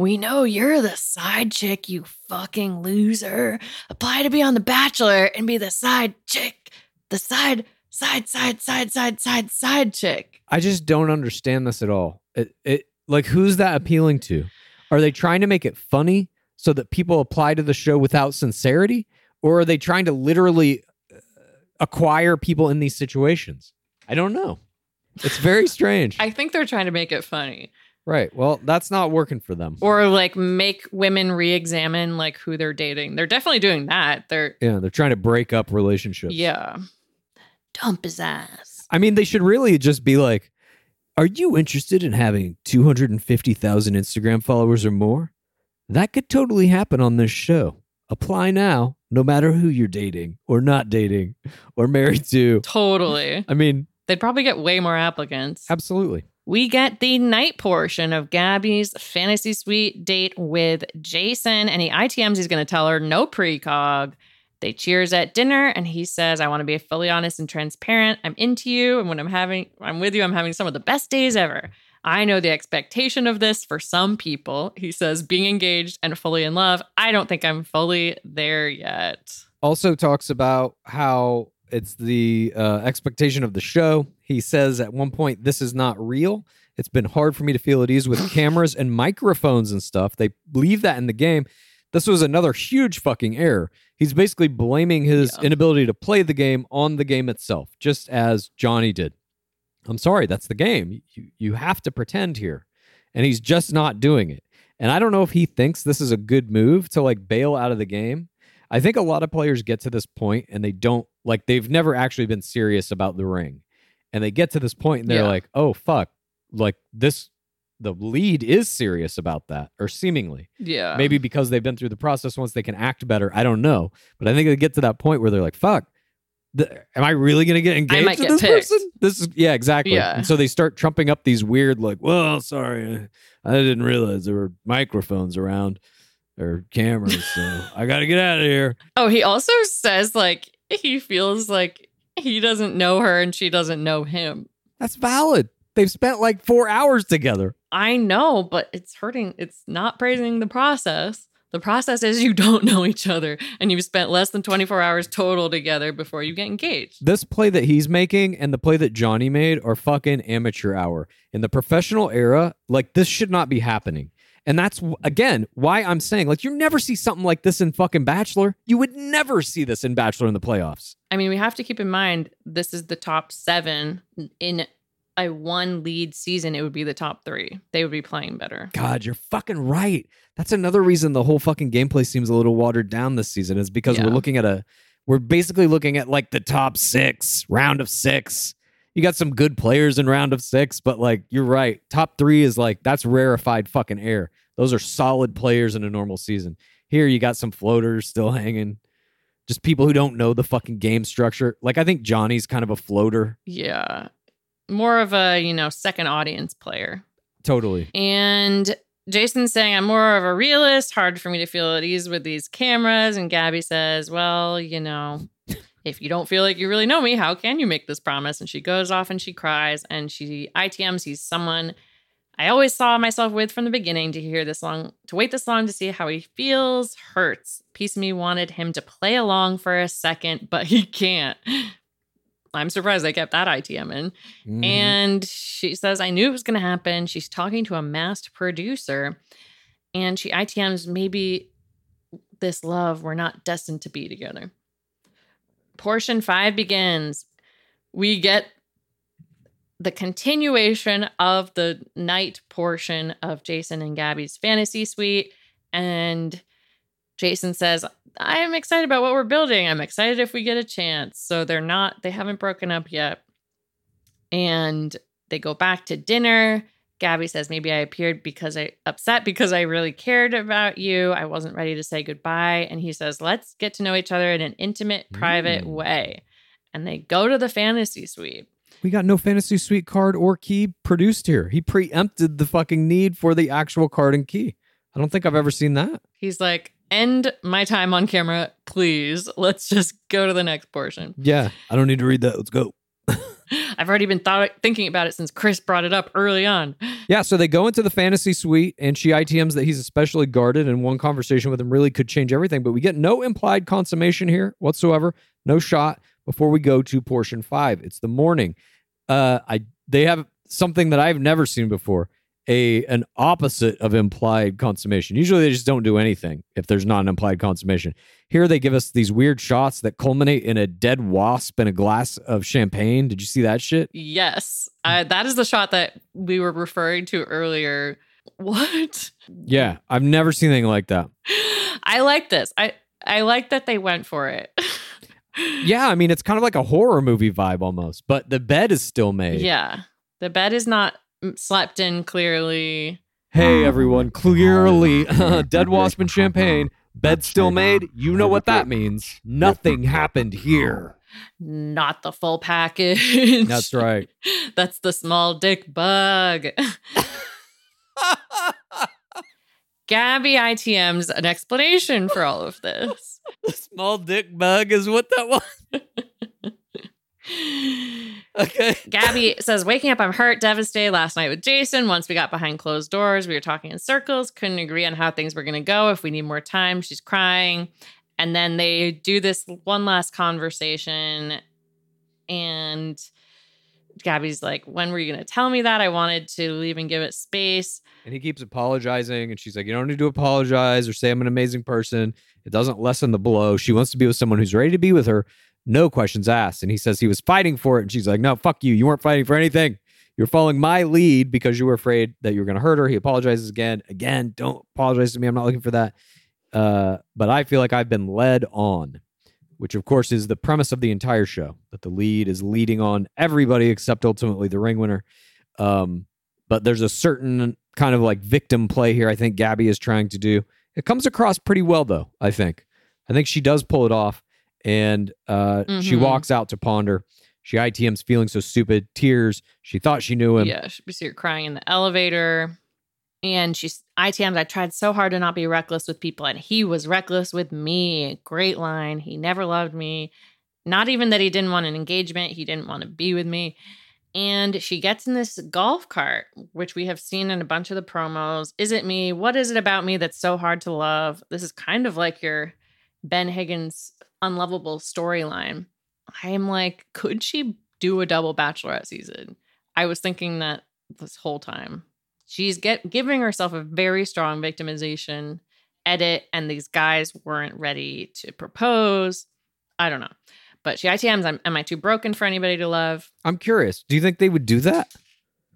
We know you're the side chick, you fucking loser. Apply to be on The Bachelor and be the side chick. The side, side, side, side, side, side, side chick. I just don't understand this at all. It it like who's that appealing to? Are they trying to make it funny so that people apply to the show without sincerity, or are they trying to literally uh, acquire people in these situations? I don't know. It's very strange. I think they're trying to make it funny. Right. Well, that's not working for them. Or like make women re-examine like who they're dating. They're definitely doing that. They're Yeah, they're trying to break up relationships. yeah. Dump his ass. I mean, they should really just be like, "Are you interested in having 250,000 Instagram followers or more? That could totally happen on this show. Apply now, no matter who you're dating or not dating or married to." Totally. I mean, They'd probably get way more applicants. absolutely. We get the night portion of Gabby's fantasy suite date with Jason, and he ITMs he's going to tell her no precog. They cheers at dinner, and he says, "I want to be fully honest and transparent. I'm into you, and when I'm having, I'm with you. I'm having some of the best days ever. I know the expectation of this for some people." He says, "Being engaged and fully in love. I don't think I'm fully there yet." also talks about how it's the uh, expectation of the show. He says at one point, This is not real. It's been hard for me to feel at ease with cameras and microphones and stuff. They leave that in the game. This was another huge fucking error. He's basically blaming his Yeah. inability to play the game on the game itself, just as Johnny did. I'm sorry, that's the game. You, you have to pretend here. And he's just not doing it. And I don't know if he thinks this is a good move to like bail out of the game. I think a lot of players get to this point and they don't like they've never actually been serious about the ring. And they get to this point and they're Yeah. like, "Oh fuck. Like this the lead is serious about that or seemingly. Yeah, Maybe because they've been through the process once they can act better. I don't know. But I think they get to that point where they're like, "Fuck. The, am I really going to get engaged might with get this picked. person?" This is yeah, exactly. Yeah. And so they start trumping up these weird like, "Well, sorry. I didn't realize there were microphones around or cameras, so I got to get out of here." Oh, he also says like he feels like he doesn't know her and she doesn't know him. That's valid. They've spent like 4 hours together. I know, but it's hurting. It's not praising the process. The process is you don't know each other and you've spent less than 24 hours total together before you get engaged. This play that he's making and the play that Johnny made are fucking amateur hour. In the professional era, like this should not be happening. And that's again why I'm saying like you never see something like this in fucking Bachelor. You would never see this in Bachelor in the playoffs. I mean, we have to keep in mind this is the top seven. In a one lead season, it would be the top three. They would be playing better. God, you're fucking right. That's another reason the whole fucking gameplay seems a little watered down this season is because Yeah. we're looking at a we're basically looking at like the top 6, round of 6. You got some good players in round of 6, but like you're right. Top 3 is like that's rarefied fucking air. Those are solid players in a normal season. Here you got some floaters still hanging. Just people who don't know the fucking game structure. Like I think Johnny's kind of a floater. Yeah. More of a, you know, second audience player. Totally. And Jason's saying I'm more of a realist, hard for me to feel at ease with these cameras. And Gabby says, Well, you know, if you don't feel like you really know me, how can you make this promise? And she goes off and she cries and she ITM sees someone I always saw myself with from the beginning to hear this long, to wait this long to see how he feels hurts. Piece of me wanted him to play along for a second, but he can't. I'm surprised they kept that ITM in. Mhm. And she says, I knew it was going to happen. She's talking to a masked producer and she ITMs, maybe this love, we're not destined to be together. Portion five begins. We get the continuation of the night portion of Jason and Gabby's fantasy suite. And Jason says, I am excited about what we're building. I'm excited if we get a chance. So they're not, they haven't broken up yet. And they go back to dinner. Gabby says, Maybe I appeared because I upset because I really cared about you. I wasn't ready to say goodbye. And he says, Let's get to know each other in an intimate, private Mm. way. And they go to the fantasy suite. We got no fantasy suite card or key produced here. He preempted the fucking need for the actual card and key. I don't think I've ever seen that. He's like, End my time on camera, please. Let's just go to the next portion. Yeah, I don't need to read that. Let's go. I've already been thought, thinking about it since Chris brought it up early on. Yeah, so they go into the fantasy suite and she ITMs that he's especially guarded and one conversation with him really could change everything, but we get no implied consummation here whatsoever. No shot before we go to portion 5. It's the morning. Uh I they have something that I've never seen before. A an opposite of implied consummation. Usually they just don't do anything if there's not an implied consummation. Here they give us these weird shots that culminate in a dead wasp and a glass of champagne. Did you see that shit? Yes, uh, that is the shot that we were referring to earlier. What? Yeah, I've never seen anything like that. I like this. I I like that they went for it. Yeah, I mean it's kind of like a horror movie vibe almost, but the bed is still made. yeah, the bed is not Mm, slept in clearly. Hey mm. everyone, clearly dead wasp and champagne, bed still made. You know what that means. Nothing happened here. Not the full package. That's right. That's the small dick bug. Gabby ITM's an explanation for all of this. the small dick bug is what that was. Okay. Gabby says, Waking up, I'm hurt, devastated last night with Jason. Once we got behind closed doors, we were talking in circles, couldn't agree on how things were going to go. If we need more time, she's crying. And then they do this one last conversation. And Gabby's like, When were you going to tell me that? I wanted to leave and give it space. And he keeps apologizing, and she's like, "You don't need to apologize or say I'm an amazing person. It doesn't lessen the blow." She wants to be with someone who's ready to be with her, no questions asked. And he says he was fighting for it, and she's like, "No, fuck you. You weren't fighting for anything. You're following my lead because you were afraid that you were going to hurt her." He apologizes again. Again, don't apologize to me. I'm not looking for that. Uh, but I feel like I've been led on, which of course is the premise of the entire show that the lead is leading on everybody except ultimately the ring winner. Um, but there's a certain kind of like victim play here. I think Gabby is trying to do. It comes across pretty well though. I think. I think she does pull it off, and uh, she Mhm. walks out to ponder. She ITM's feeling so stupid, tears. She thought she knew him. Yeah, she- we see her crying in the elevator. And she's ITMs. I tried so hard to not be reckless with people, and he was reckless with me. Great line. He never loved me. Not even that he didn't want an engagement, he didn't want to be with me. And she gets in this golf cart, which we have seen in a bunch of the promos. Is it me? What is it about me that's so hard to love? This is kind of like your Ben Higgins unlovable storyline. I am like, could she do a double bachelorette season? I was thinking that this whole time. She's get giving herself a very strong victimization edit, and these guys weren't ready to propose. I don't know. But she ITMs, am, am I too broken for anybody to love? I'm curious. Do you think they would do that?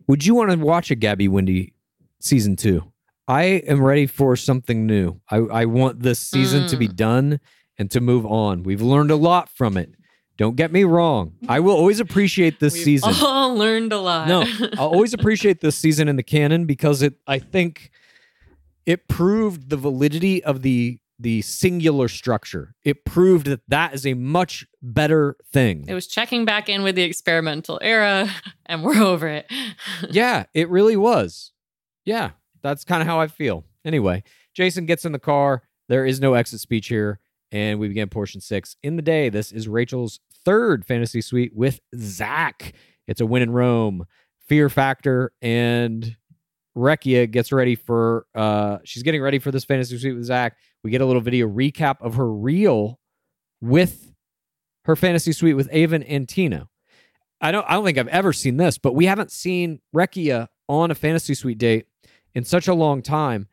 Would you want to watch a Gabby Windey season two? I am ready for something new. I, I want this season to be mm. done and to move on. We've learned a lot from it. Don't get me wrong. I will always appreciate this We've season. all learned a lot. No, I'll always appreciate this season in the canon because it I think it proved the validity of the the singular structure. It proved that that is a much better thing. it was checking back in with the experimental era, and we're over it. yeah, it really was. Yeah. that's kind of how I feel. Anyway, Jason gets in the car. There is no exit speech here, and we begin portion six in the day. This is Rachel's third fantasy suite with Zach. It's a win in Rome. Fear Factor and Recchia gets ready for uh she's getting ready for this fantasy suite with Zach. We get a little video recap of her reel with her fantasy suite with Aven and Tino. I don't I don't think I've ever seen this, but we haven't seen Recchia on a fantasy suite date in such a long time,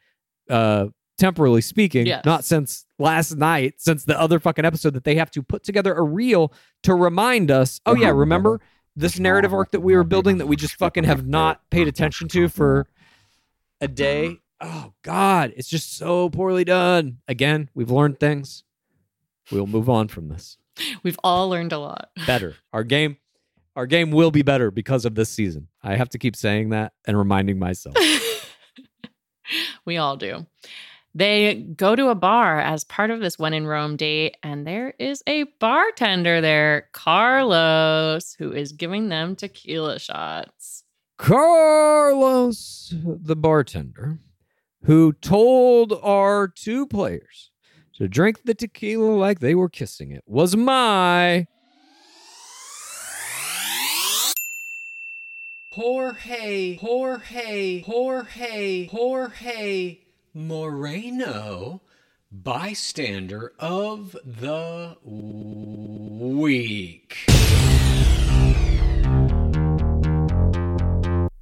uh temporally speaking, Yes. not since last night, since the other fucking episode that they have to put together a reel to remind us, oh yeah, remember this narrative arc that we were building that we just fucking have not paid attention to for a day. Oh God, it's just so poorly done. Again, we've learned things. We'll move on from this. We've all learned a lot. Better. Our game, our game will be better because of this season. I have to keep saying that and reminding myself. we all do. They go to a bar as part of this one in Rome date, and there is a bartender there, Carlos, who is giving them tequila shots. Carlos, the bartender, who told our two players to drink the tequila like they were kissing it, was my Jorge, Jorge, Jorge, Jorge Moreno, bystander of the week.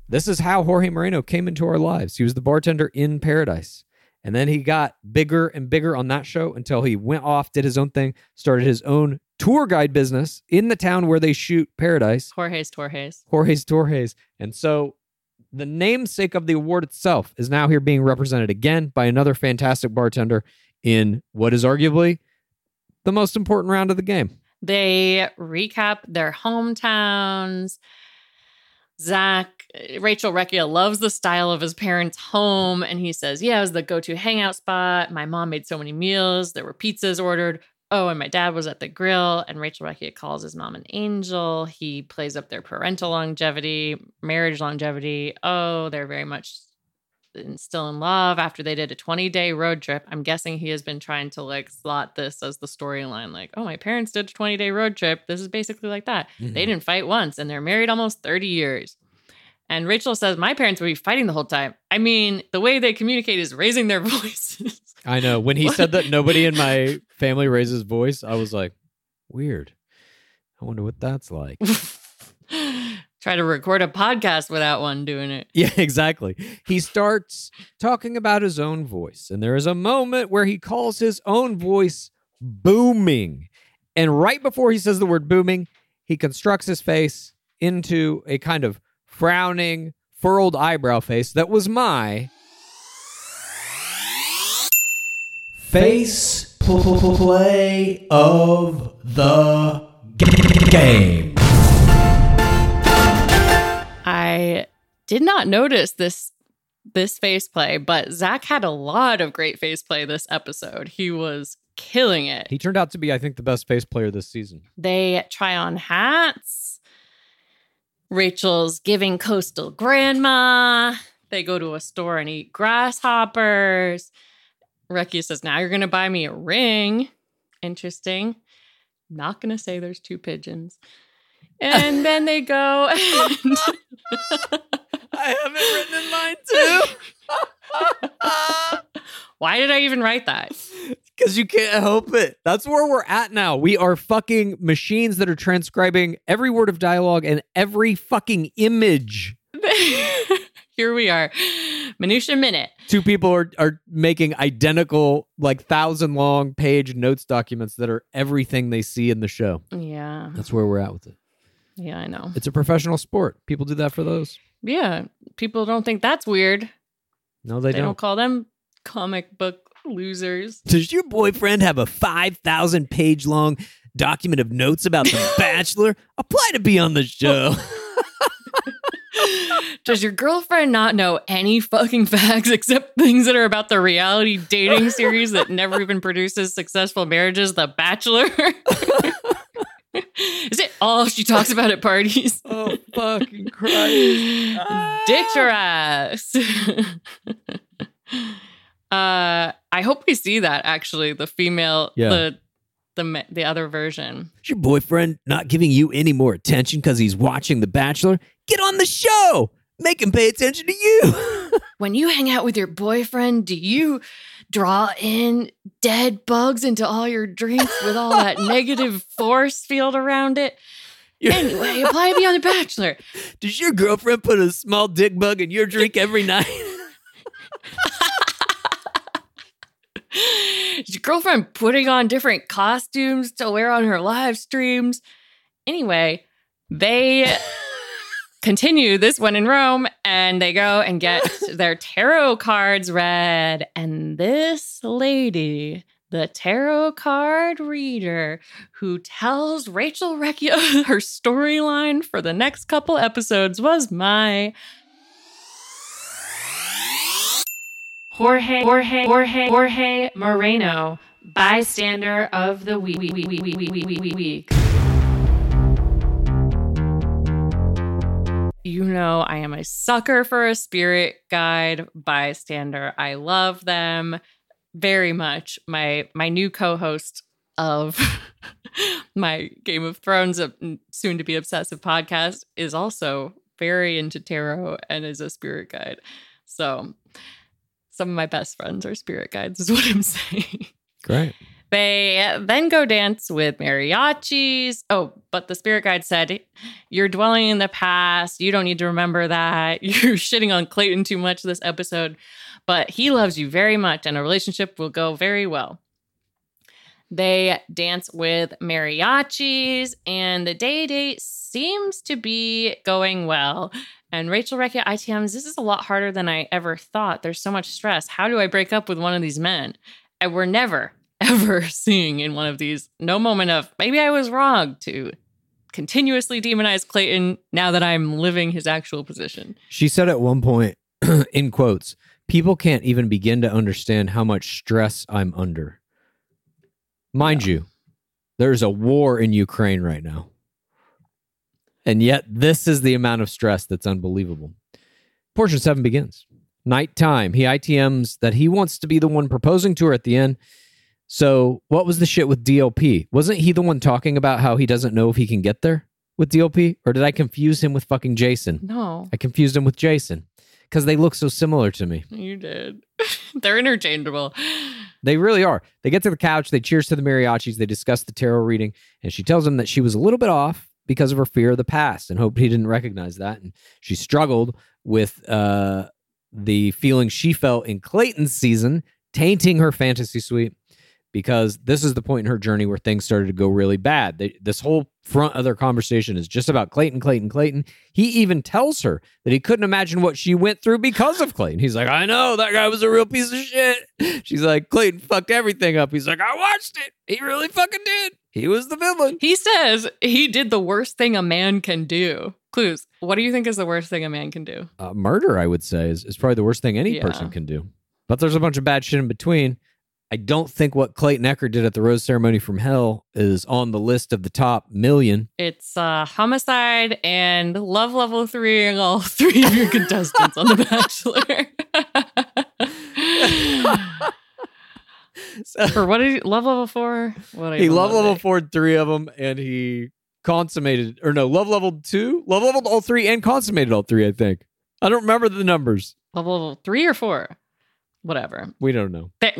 This is how Jorge Moreno came into our lives. He was the bartender in Paradise. And then he got bigger and bigger on that show until he went off, did his own thing, started his own tour guide business in the town where they shoot Paradise, Jorge's Torres. Jorge's Torres. And so the namesake of the award itself is now here being represented again by another fantastic bartender in what is arguably the most important round of the game. They recap their hometowns. Zach, Rachel Recchia loves the style of his parents' home. And he says, Yeah, it was the go to hangout spot. My mom made so many meals. There were pizzas ordered. Oh, and my dad was at the grill. And Rachel Recchia calls his mom an angel. He plays up their parental longevity, marriage longevity. Oh, they're very much still in love after they did a 20 day road trip. I'm guessing he has been trying to like slot this as the storyline. Like, oh, my parents did a 20 day road trip. This is basically like that. They mm-hmm. didn't fight once and they're married almost 30 years. And Rachel says, My parents would be fighting the whole time. I mean, the way they communicate is raising their voices. I know. When he said that nobody in my family raises voice, I was like, weird. I wonder what that's like. Try to record a podcast without one doing it. yeah, exactly. He starts talking about his own voice, and there is a moment where he calls his own voice booming. And right before he says the word booming, he constructs his face into a kind of frowning, furrowed eyebrow face that was my Face pl- pl- pl- play of the g- game. I did not notice this this face play, but Zach had a lot of great face play this episode. He was killing it. He turned out to be, I think, the best face player this season. They try on hats. Rachel's giving coastal grandma. They go to a store and eat grasshoppers. Recky says, Now you're going to buy me a ring. Interesting. Not going to say there's two pigeons. And then they go. And I have it written in mine too. Why did I even write that? Because you can't help it. That's where we're at now. We are fucking machines that are transcribing every word of dialogue and every fucking image. Here we are. Minutia minute. Two people are, are making identical, like thousand long page notes documents that are everything they see in the show. Yeah. That's where we're at with it. Yeah, I know. It's a professional sport. People do that for those. Yeah. People don't think that's weird. No, they, They, don't. don't. call them comic book losers. Does your boyfriend have a 5,000 page long document of notes about The Bachelor? Apply to be on the show. Does your girlfriend not know any fucking facts except things that are about the reality dating series that never even produces successful marriages, The Bachelor? Is it all she talks about at parties? Oh fucking Christ! Ditch your ass. uh, I hope we see that actually. The female, Yeah. the the the other version. Is your boyfriend not giving you any more attention because he's watching The Bachelor? Get on the show. Make him pay attention to you. When you hang out with your boyfriend, do you draw in dead bugs into all your drinks with all that negative force field around it? Anyway, apply to be on The Bachelor. Does your girlfriend put a small dick bug in your drink every night? Your girlfriend putting on different costumes to wear on her live streams? Anyway, they continue this one in Rome and they go and get their tarot cards read. And this lady, the tarot card reader, who tells Rachel Recchia her storyline for the next couple episodes, was my Jorge, Jorge, Jorge, Jorge Moreno, bystander of the week. You know, I am a sucker for a spirit guide bystander. I love them very much. My my new co-host of my Game of Thrones soon to be obsessive podcast is also very into tarot and is a spirit guide. So some of my best friends are spirit guides, is what I'm saying. Great. They then go dance with mariachis. Oh, but the spirit guide said, You're dwelling in the past. You don't need to remember that. You're shitting on Clayton too much this episode, but he loves you very much and a relationship will go very well. They dance with mariachis, and the day date seems to be going well. And Rachel Recchia ITMs, this is a lot harder than I ever thought. There's so much stress. How do I break up with one of these men? And we're never, ever seeing in one of these no moment of maybe I was wrong to continuously demonize Clayton now that I'm living his actual position. She said at one point, in quotes, people can't even begin to understand how much stress I'm under. Mind you, there's a war in Ukraine right now. And yet, this is the amount of stress that's unbelievable. Portion seven begins. Nighttime. He ITMs that he wants to be the one proposing to her at the end. So, what was the shit with DLP? Wasn't he the one talking about how he doesn't know if he can get there with DLP? Or did I confuse him with fucking Jason? No, I confused him with Jason because they look so similar to me. you did. They're interchangeable. They really are. They get to the couch, they cheers to the mariachis, they discuss the tarot reading, and she tells him that she was a little bit off because of her fear of the past and hoped he didn't recognize that. And she struggled with uh, the feeling she felt in Clayton's season, tainting her fantasy suite because this is the point in her journey where things started to go really bad. They, this whole front of their conversation is just about Clayton, Clayton, Clayton. He even tells her that he couldn't imagine what she went through because of Clayton. He's like, I know that guy was a real piece of shit. She's like, Clayton fucked everything up. He's like, I watched it. He really fucking did. He was the villain. He says he did the worst thing a man can do. Clues. What do you think is the worst thing a man can do? Uh, murder, I would say, is, is probably the worst thing any Yeah. person can do. But there's a bunch of bad shit in between. I don't think what Clayton Echard did at the Rose Ceremony from Hell is on the list of the top million. It's uh, homicide and love level three, and all three of your contestants on The Bachelor. or what did he, love level four? What he love level four three of them, and he consummated, or no, love level two, love leveled all three, and consummated all three. I think. I don't remember the numbers. Love level three or four, whatever. We don't know. That-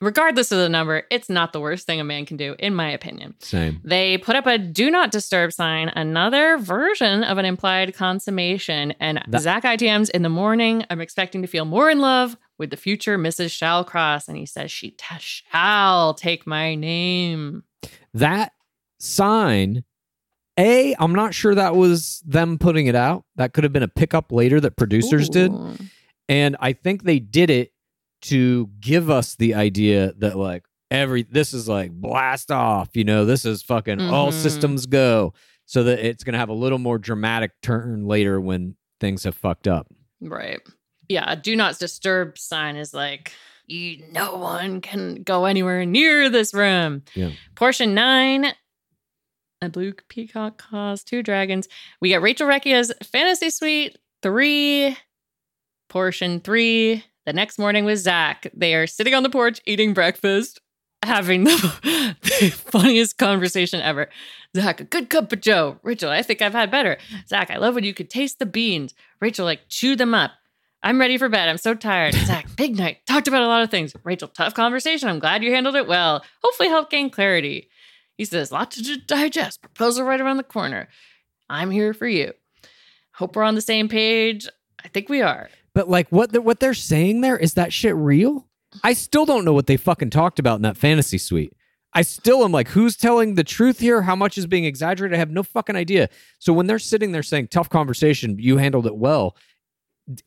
regardless of the number, it's not the worst thing a man can do, in my opinion. Same. They put up a do not disturb sign, another version of an implied consummation. And That- Zach ITMs in the morning, I'm expecting to feel more in love with the future Mrs. Shallcross. And he says, She ta- shall take my name. That sign. A, I'm not sure that was them putting it out. That could have been a pickup later that producers did. And I think they did it to give us the idea that like every this is like blast off, you know, this is fucking all Mhm. systems go. So that it's gonna have a little more dramatic turn later when things have fucked up. Right. Yeah. A do not disturb sign is like, you, no one can go anywhere near this room. Yeah. Portion nine A blue peacock caused two dragons. We got Rachel Recchia's fantasy suite three, portion three. The next morning with Zach. They are sitting on the porch eating breakfast, having the, the funniest conversation ever. Zach, a good cup of Joe. Rachel, I think I've had better. Zach, I love when you could taste the beans. Rachel, like, chew them up. I'm ready for bed. I'm so tired. Zach, big night. Talked about a lot of things. Rachel, tough conversation. I'm glad you handled it well. Hopefully, help gain clarity. He says, lot to digest. Proposal right around the corner. I'm here for you. Hope we're on the same page. I think we are. But like what the, what they're saying there is that shit real? I still don't know what they fucking talked about in that fantasy suite. I still am like, who's telling the truth here? How much is being exaggerated? I have no fucking idea. So when they're sitting there saying tough conversation, you handled it well.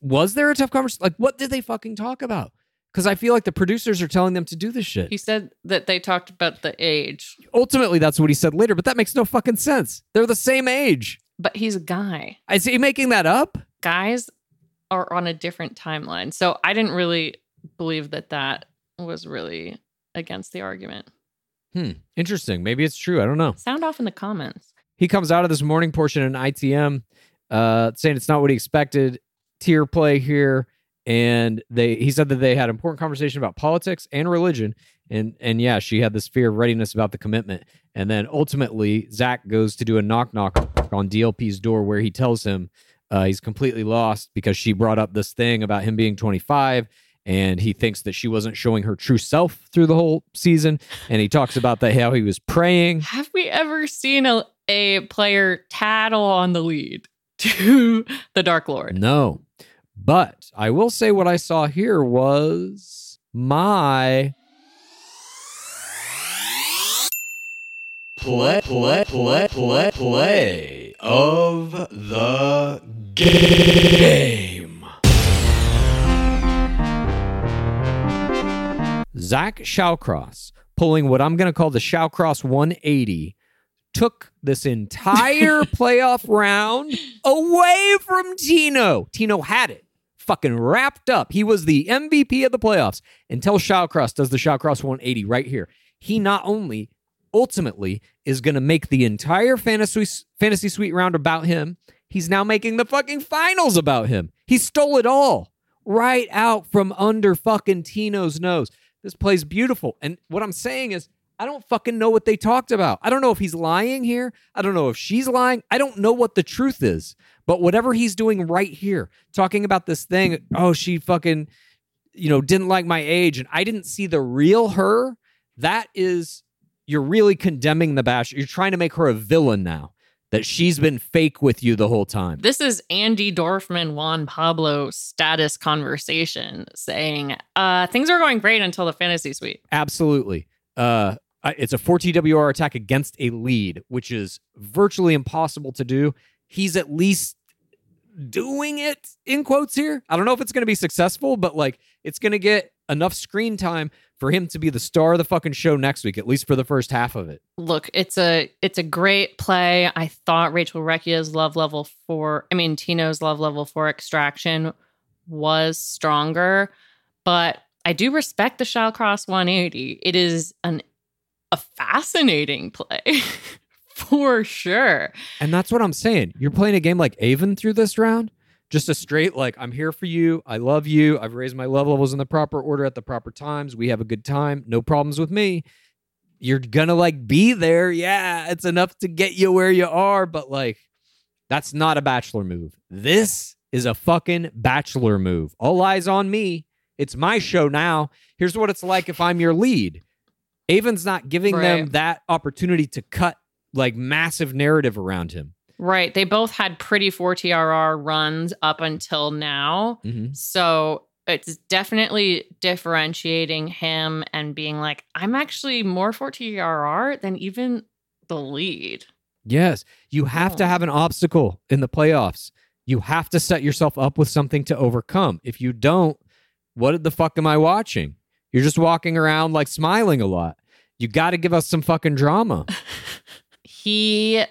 Was there a tough conversation? Like, what did they fucking talk about? Because I feel like the producers are telling them to do this shit. He said that they talked about the age, Ultimately, that's what he said later, but that makes no fucking sense. They're the same age. but he's a guy. Is he making that up? Guys are on a different timeline. So I didn't really believe that that was really against the argument. Hmm. Interesting. Maybe it's true. I don't know. Sound off in the comments. He comes out of this morning portion in ITM uh, saying it's not what he expected. Tier play here. And they he said that they had important conversation about politics and religion. And and yeah, she had this fear of readiness about the commitment. And then ultimately, Zach goes to do a knock knock on DLP's door where he tells him uh, he's completely lost because she brought up this thing about him being 25 and he thinks that she wasn't showing her true self through the whole season. And he talks about that how he was praying. Have we ever seen a, a player tattle on the lead to the Dark Lord? No. But I will say what I saw here was my Play, play, play, play, play of the game. Zach Shallcross pulling what I'm going to call the Shallcross 180 took this entire playoff round away from Tino. Tino had it fucking wrapped up. He was the MVP of the playoffs until Shallcross does the Shallcross 180 right here. He not only ultimately is going to make the entire fantasy fantasy suite round about him, he's now making the fucking finals about him. He stole it all right out from under fucking Tino's nose. This play's beautiful. And what I'm saying is, I don't fucking know what they talked about. I don't know if he's lying here. I don't know if she's lying. I don't know what the truth is. But whatever he's doing right here, talking about this thing, oh, she fucking, you know, didn't like my age and I didn't see the real her. That is, you're really condemning the bash. You're trying to make her a villain now. That she's been fake with you the whole time. This is Andi Dorfman, Juan Pablo status conversation saying uh, things are going great until the fantasy suite. Absolutely. Uh, it's a 4 TWR attack against a lead, which is virtually impossible to do. He's at least doing it in quotes here. I don't know if it's going to be successful, but like it's going to get enough screen time for him to be the star of the fucking show next week, at least for the first half of it. Look, it's a it's a great play. I thought Rachel Recchia's love level for I mean Tino's love level for extraction was stronger, but I do respect the Shallcross 180. It is an a fascinating play for sure. And that's what I'm saying. You're playing a game like Aven through this round. Just a straight, like, I'm here for you. I love you. I've raised my love levels in the proper order at the proper times. We have a good time. No problems with me. You're gonna like be there. Yeah, it's enough to get you where you are, but like, that's not a bachelor move. This is a fucking bachelor move. All eyes on me. It's my show now. Here's what it's like if I'm your lead. Aven's not giving them that opportunity to cut like massive narrative around him. Right. They both had pretty 4TRR runs up until now. Mhm. So it's definitely differentiating him and being like, I'm actually more 4TRR than even the lead. Yes, you have to have an obstacle in the playoffs. You have to set yourself up with something to overcome. If you don't, what the fuck am I watching? You're just walking around like smiling a lot. You got to give us some fucking drama. He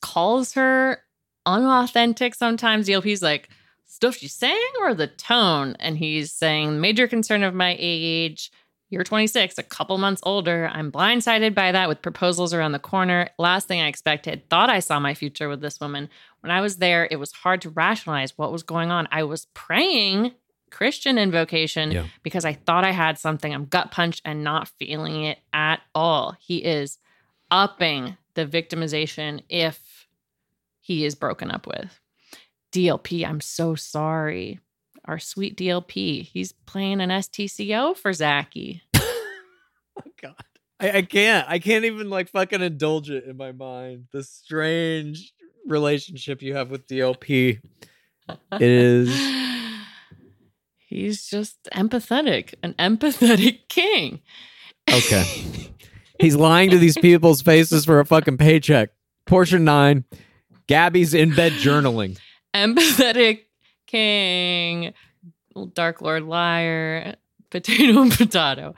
calls her unauthentic sometimes. DLP's like, stuff she's saying or the tone? And he's saying, major concern of my age. You're 26, a couple months older. I'm blindsided by that with proposals around the corner. Last thing I expected, thought I saw my future with this woman. When I was there, it was hard to rationalize what was going on. I was praying Christian invocation Yeah. because I thought I had something. I'm gut punched and not feeling it at all. He is upping the victimization if he is broken up with. DLP, I'm so sorry. Our sweet DLP, he's playing an STCO for Zachy. Oh God. I, I can't. I can't even like fucking indulge it in my mind. The strange relationship you have with DLP is He's just empathetic, an empathetic king. okay. He's lying to these people's faces for a fucking paycheck. Portion nine. Gabby's in bed journaling. empathetic king, Dark Lord liar, potato and potato.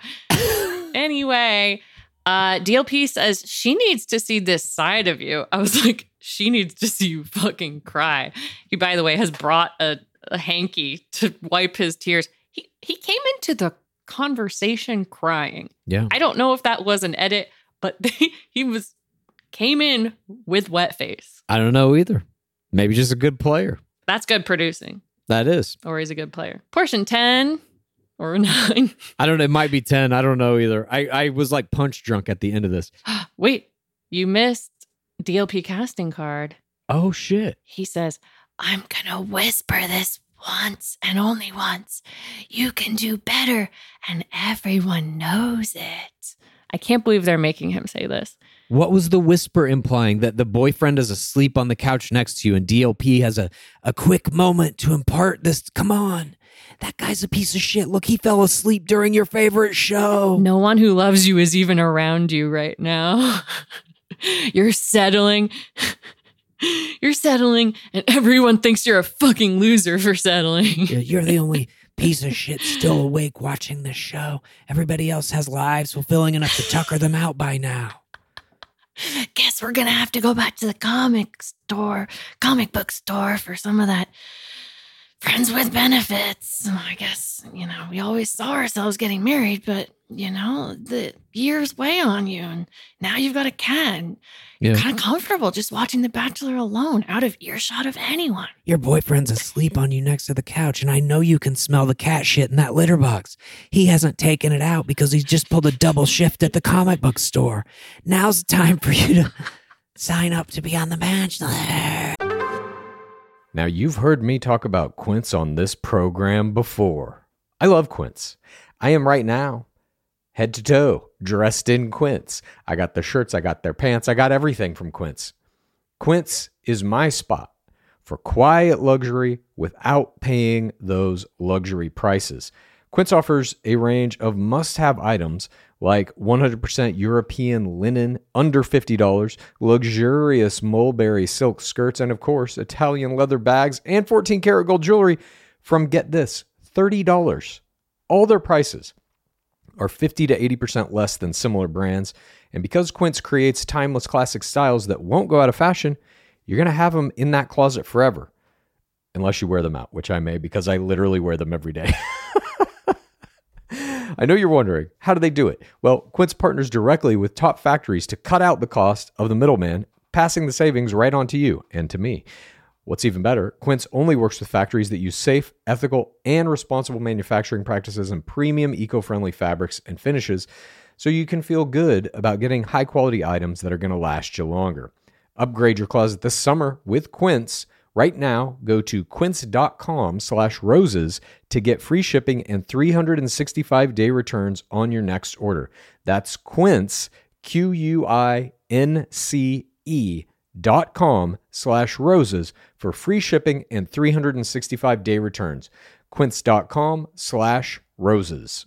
anyway, uh, DLP says she needs to see this side of you. I was like, she needs to see you fucking cry. He, by the way, has brought a, a hanky to wipe his tears. He he came into the conversation crying. Yeah. I don't know if that was an edit, but he was came in with wet face. I don't know either. Maybe just a good player. That's good producing. That is. or he's a good player. Portion 10 or 9. I don't know. It might be 10. I don't know either. I, I was like punch drunk at the end of this. Wait, you missed DLP casting card. Oh, shit. He says, I'm going to whisper this once and only once. You can do better, and everyone knows it. I can't believe they're making him say this. What was the whisper implying that the boyfriend is asleep on the couch next to you and DLP has a, a quick moment to impart this? Come on. That guy's a piece of shit. Look, he fell asleep during your favorite show. No one who loves you is even around you right now. you're settling. You're settling, and everyone thinks you're a fucking loser for settling. Yeah, You're the only piece of shit still awake watching this show. Everybody else has lives fulfilling enough to tucker them out by now. Guess we're gonna have to go back to the comic store, comic book store for some of that friends with benefits. I guess, you know, we always saw ourselves getting married, but, you know, the years weigh on you. And now you've got a cat. And you're Yeah. kind of comfortable just watching The Bachelor alone, out of earshot of anyone. Your boyfriend's asleep on you next to the couch, and I know you can smell the cat shit in that litter box. He hasn't taken it out because he's just pulled a double shift at the comic book store. Now's the time for you to sign up to be on the Bachelor. Now, you've heard me talk about Quince on this program before. I love Quince. I am right now, head to toe, dressed in Quince. I got their shirts, I got their pants, I got everything from Quince. Quince is my spot for quiet luxury without paying those luxury prices. Quince offers a range of must have items like 100% European linen under $50, luxurious mulberry silk skirts, and of course, Italian leather bags and 14 karat gold jewelry from get this $30. All their prices are 50 to 80% less than similar brands. And because Quince creates timeless classic styles that won't go out of fashion, you're going to have them in that closet forever. Unless you wear them out, which I may because I literally wear them every day. I know you're wondering, how do they do it? Well, Quince partners directly with top factories to cut out the cost of the middleman, passing the savings right on to you and to me. What's even better, Quince only works with factories that use safe, ethical, and responsible manufacturing practices and premium eco friendly fabrics and finishes so you can feel good about getting high quality items that are going to last you longer. Upgrade your closet this summer with Quince. Right now, go to quince.com slash roses to get free shipping and 365 day returns on your next order. That's quince, Q U I N C E dot com slash roses for free shipping and 365 day returns. Quince.com slash roses.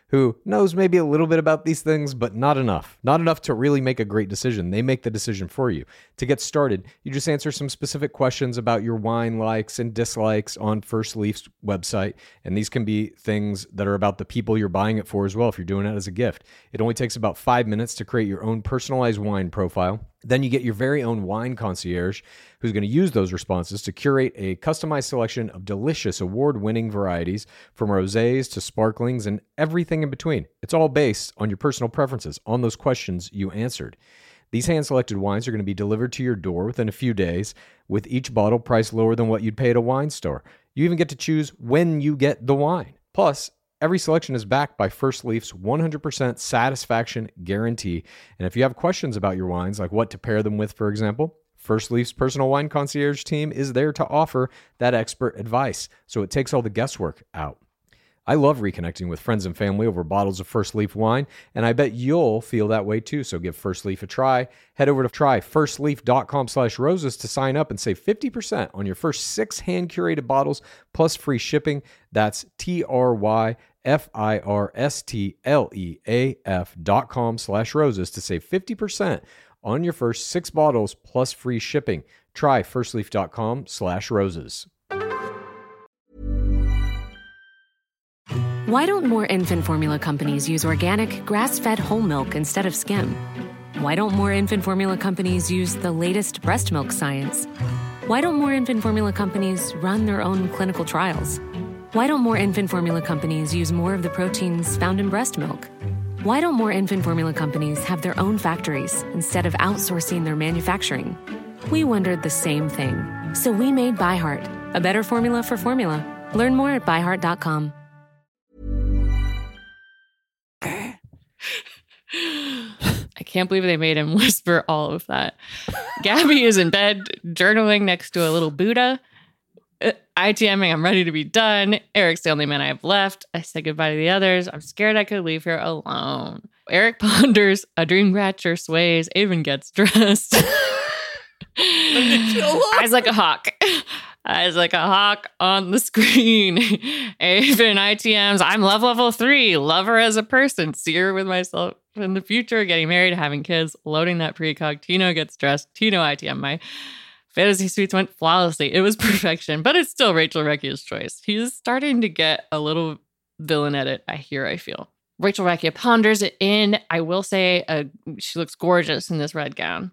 who knows maybe a little bit about these things, but not enough. Not enough to really make a great decision. They make the decision for you. To get started, you just answer some specific questions about your wine likes and dislikes on First Leaf's website. And these can be things that are about the people you're buying it for as well, if you're doing it as a gift. It only takes about five minutes to create your own personalized wine profile. Then you get your very own wine concierge who's going to use those responses to curate a customized selection of delicious award winning varieties from rosés to sparklings and everything in between. It's all based on your personal preferences, on those questions you answered. These hand selected wines are going to be delivered to your door within a few days, with each bottle priced lower than what you'd pay at a wine store. You even get to choose when you get the wine. Plus, Every selection is backed by First Leaf's 100% satisfaction guarantee. And if you have questions about your wines, like what to pair them with, for example, First Leaf's personal wine concierge team is there to offer that expert advice. So it takes all the guesswork out. I love reconnecting with friends and family over bottles of First Leaf wine, and I bet you'll feel that way too. So give First Leaf a try. Head over to tryfirstleaf.com slash roses to sign up and save 50% on your first six hand-curated bottles plus free shipping. That's T-R-Y F-I-R-S-T-L-E-A-F dot com slash roses to save 50% on your first six bottles plus free shipping. Try firstleaf.com slash roses. Why don't more infant formula companies use organic, grass fed whole milk instead of skim? Why don't more infant formula companies use the latest breast milk science? Why don't more infant formula companies run their own clinical trials? Why don't more infant formula companies use more of the proteins found in breast milk? Why don't more infant formula companies have their own factories instead of outsourcing their manufacturing? We wondered the same thing. So we made ByHeart, a better formula for formula. Learn more at byheart.com. I can't believe they made him whisper all of that. Gabby is in bed journaling next to a little Buddha. Uh, ITMing, I'm ready to be done. Erich's the only man I have left. I said goodbye to the others. I'm scared I could leave here alone. Erich ponders, a dream catcher sways, Aven gets dressed. Eyes like a hawk. Eyes like a hawk on the screen. Aven ITMs. I'm love level three. Love her as a person. See her with myself in the future, getting married, having kids, loading that precog. Tino gets dressed. Tino ITM. My fantasy suites went flawlessly. It was perfection, but it's still Rachel Recchia's choice. He's starting to get a little villain at it, I hear, I feel. Rachel Recchia ponders it in. I will say uh, she looks gorgeous in this red gown.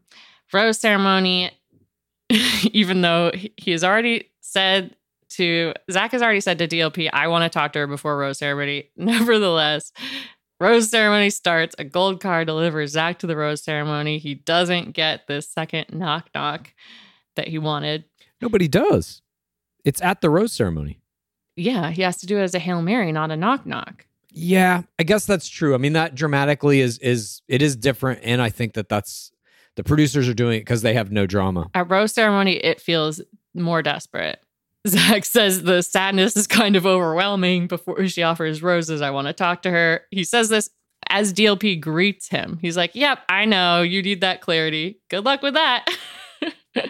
Rose ceremony, even though he has already said to Zach has already said to DLP, I want to talk to her before Rose ceremony. Nevertheless, Rose ceremony starts. A gold car delivers Zach to the rose ceremony. He doesn't get this second knock knock that he wanted. Nobody does. It's at the rose ceremony. Yeah, he has to do it as a Hail Mary, not a knock knock. Yeah, I guess that's true. I mean, that dramatically is is it is different, and I think that that's the producers are doing it because they have no drama. At rose ceremony, it feels more desperate. Zach says the sadness is kind of overwhelming before she offers roses. I want to talk to her. He says this as DLP greets him. He's like, Yep, I know you need that clarity. Good luck with that.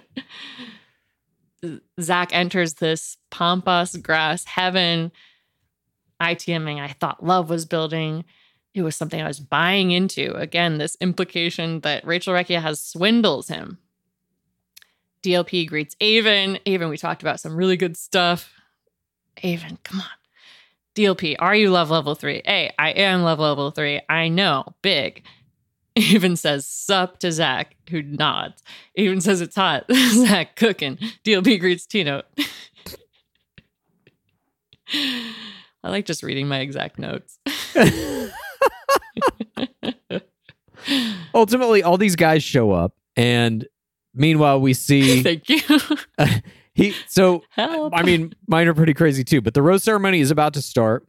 Zach enters this pampas grass heaven. ITMing, I thought love was building. It was something I was buying into. Again, this implication that Rachel Recchia has swindles him. DLP greets Aven. Aven, we talked about some really good stuff. Aven, come on. DLP, are you love level three? Hey, I am love level three. I know, big. Aven says sup to Zach, who nods. Aven says it's hot. Zach cooking. DLP greets Tino. I like just reading my exact notes. Ultimately, all these guys show up, and meanwhile, we see Thank you. he. So, Help. I mean, mine are pretty crazy too. But the rose ceremony is about to start.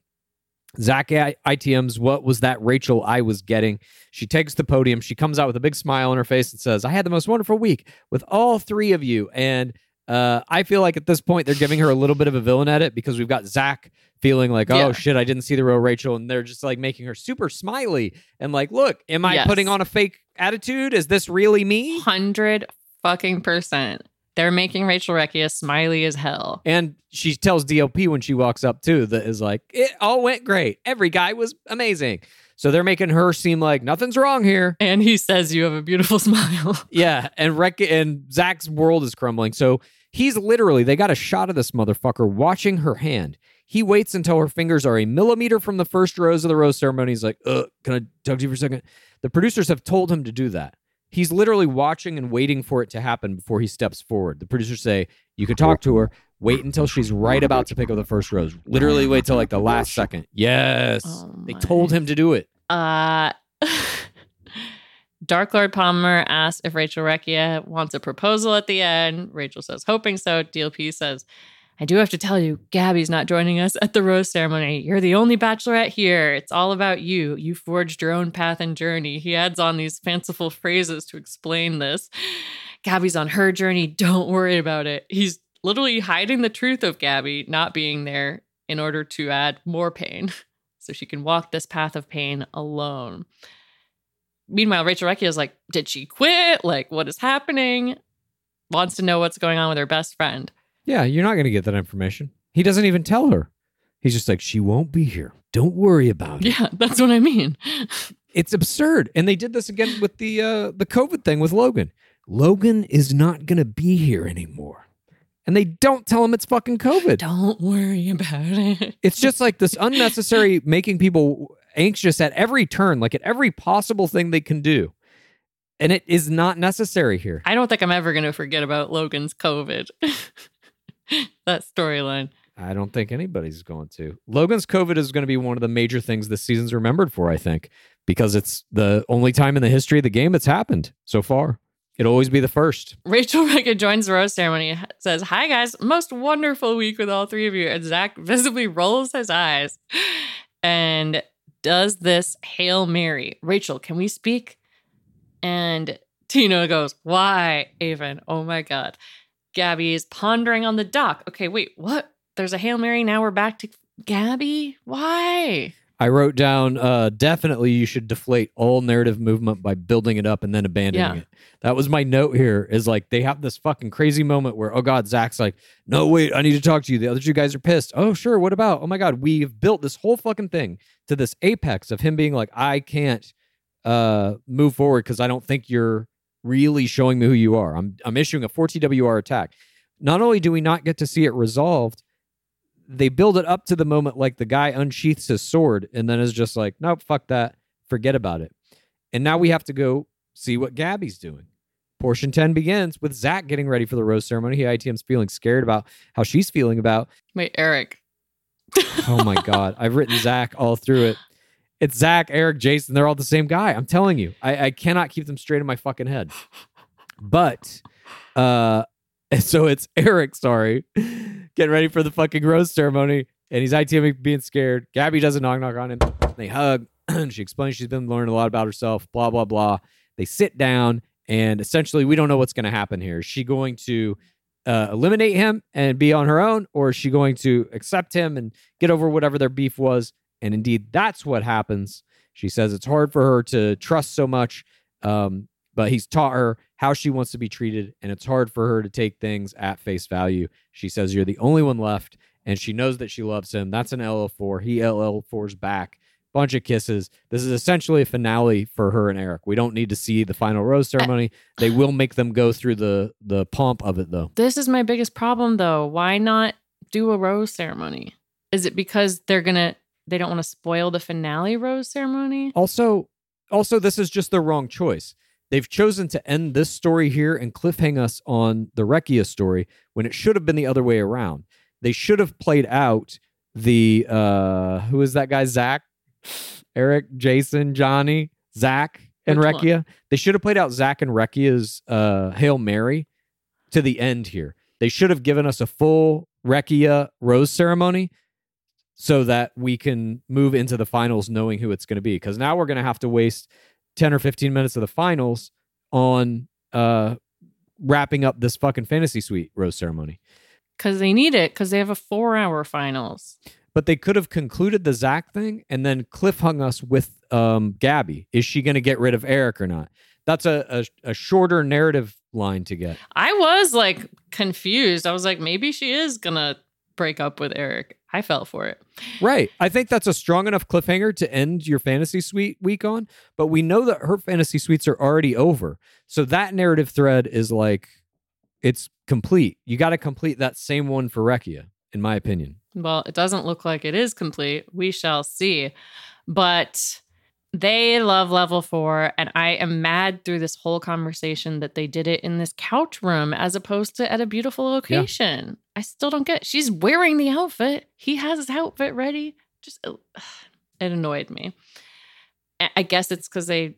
Zach ITM's what was that Rachel I was getting? She takes the podium. She comes out with a big smile on her face and says, I had the most wonderful week with all three of you. And uh, I feel like at this point they're giving her a little bit of a villain edit because we've got Zach feeling like, oh Yeah. shit, I didn't see the real Rachel. And they're just like making her super smiley and like, look, am I Yes. putting on a fake attitude? Is this really me? Hundred fucking percent. They're making Rachel Recchia smiley as hell. And she tells DLP when she walks up too that is like, it all went great. Every guy was amazing. So they're making her seem like nothing's wrong here. And he says you have a beautiful smile. Yeah, and Rec- and Zach's world is crumbling. So he's literally they got a shot of this motherfucker watching her hand. He waits until her fingers are a millimeter from the first rose of the rose ceremony. He's like, "Uh, can I talk to you for a second? The producers have told him to do that. He's literally watching and waiting for it to happen before he steps forward. The producers say, "You can talk to her. Wait until she's right about to pick up the first rose. Literally wait till like the last second. Yes, Oh they told him to do it. Uh Dark Lord Palmer asks if Rachel Recchia wants a proposal at the end. Rachel says, hoping so. DLP says, I do have to tell you, Gabby's not joining us at the rose ceremony. You're the only bachelorette here. It's all about you. You forged your own path and journey. He adds on these fanciful phrases to explain this. Gabby's on her journey. Don't worry about it. He's literally hiding the truth of Gabby not being there in order to add more pain so she can walk this path of pain alone. Meanwhile, Rachel Recchia is like, Did she quit? Like, what is happening? Wants to know what's going on with her best friend. Yeah, you're not going to get that information. He doesn't even tell her. He's just like, she won't be here. Don't worry about it. Yeah, that's what I mean. It's absurd. And they did this again with the uh, the COVID thing with Logan. Logan is not going to be here anymore. And they don't tell him it's fucking COVID. Don't worry about it. It's just like this unnecessary making people anxious at every turn, like at every possible thing they can do. And it is not necessary here. I don't think I'm ever going to forget about Logan's COVID. that storyline. I don't think anybody's going to. Logan's COVID is going to be one of the major things this season's remembered for, I think, because it's the only time in the history of the game it's happened so far. It'll always be the first. Rachel Recchia joins the rose ceremony, says, Hi guys, most wonderful week with all three of you. And Zach visibly rolls his eyes and does this Hail Mary. Rachel, can we speak? And Tino goes, Why, Aven? Oh my God. Gabby is pondering on the dock. Okay, wait, what? There's a Hail Mary. Now we're back to Gabby? Why? I wrote down uh, definitely you should deflate all narrative movement by building it up and then abandoning Yeah. it. That was my note here is like they have this fucking crazy moment where, oh God, Zach's like, no, wait, I need to talk to you. The other two guys are pissed. Oh, sure. What about? Oh my God, we've built this whole fucking thing to this apex of him being like, I can't uh, move forward because I don't think you're really showing me who you are. I'm, I'm issuing a 4TWR attack. Not only do we not get to see it resolved, they build it up to the moment like the guy unsheaths his sword and then is just like, nope, fuck that. Forget about it. And now we have to go see what Gabby's doing. Portion 10 begins with Zach getting ready for the rose ceremony. He ITM's feeling scared about how she's feeling about. Wait, Erich. Oh my God. I've written Zach all through it. It's Zach, Erich, Jason. They're all the same guy. I'm telling you. I, I cannot keep them straight in my fucking head. But uh so it's Erich, sorry, getting ready for the fucking rose ceremony. And he's ITMing being scared. Gabby does a knock knock on him. They hug. she explains she's been learning a lot about herself, blah, blah, blah. They sit down, and essentially, we don't know what's going to happen here. Is she going to uh, eliminate him and be on her own, or is she going to accept him and get over whatever their beef was? And indeed, that's what happens. She says it's hard for her to trust so much, um, but he's taught her how she wants to be treated, and it's hard for her to take things at face value. She says, You're the only one left, and she knows that she loves him. That's an LL4. He LL4's back. Bunch of kisses. This is essentially a finale for her and Erich. We don't need to see the final rose ceremony. They will make them go through the the pomp of it, though. This is my biggest problem though. Why not do a rose ceremony? Is it because they're gonna they don't want to spoil the finale rose ceremony? Also, also, this is just the wrong choice. They've chosen to end this story here and cliffhang us on the Recchia story when it should have been the other way around. They should have played out the uh who is that guy? Zach, Erich, Jason, Johnny, Zach, and Which one? Recchia. They should have played out Zach and Recchia's uh Hail Mary to the end here. They should have given us a full Recchia rose ceremony so that we can move into the finals knowing who it's going to be. Because now we're going to have to waste 10 or 15 minutes of the finals on uh, wrapping up this fucking fantasy suite rose ceremony. Because they need it because they have a four hour finals. But they could have concluded the Zach thing and then cliffhung us with um, Gabby. Is she going to get rid of Erich or not? That's a, a, a shorter narrative line to get. I was like confused. I was like, maybe she is gonna break up with Erich. I fell for it. Right. I think that's a strong enough cliffhanger to end your fantasy suite week on, but we know that her fantasy suites are already over. So that narrative thread is like it's complete. You got to complete that same one for Recchia, in my opinion. Well, it doesn't look like it is complete. We shall see. But they love level four, and I am mad through this whole conversation that they did it in this couch room as opposed to at a beautiful location. I still don't get. She's wearing the outfit. He has his outfit ready. Just it annoyed me. I- I guess it's because they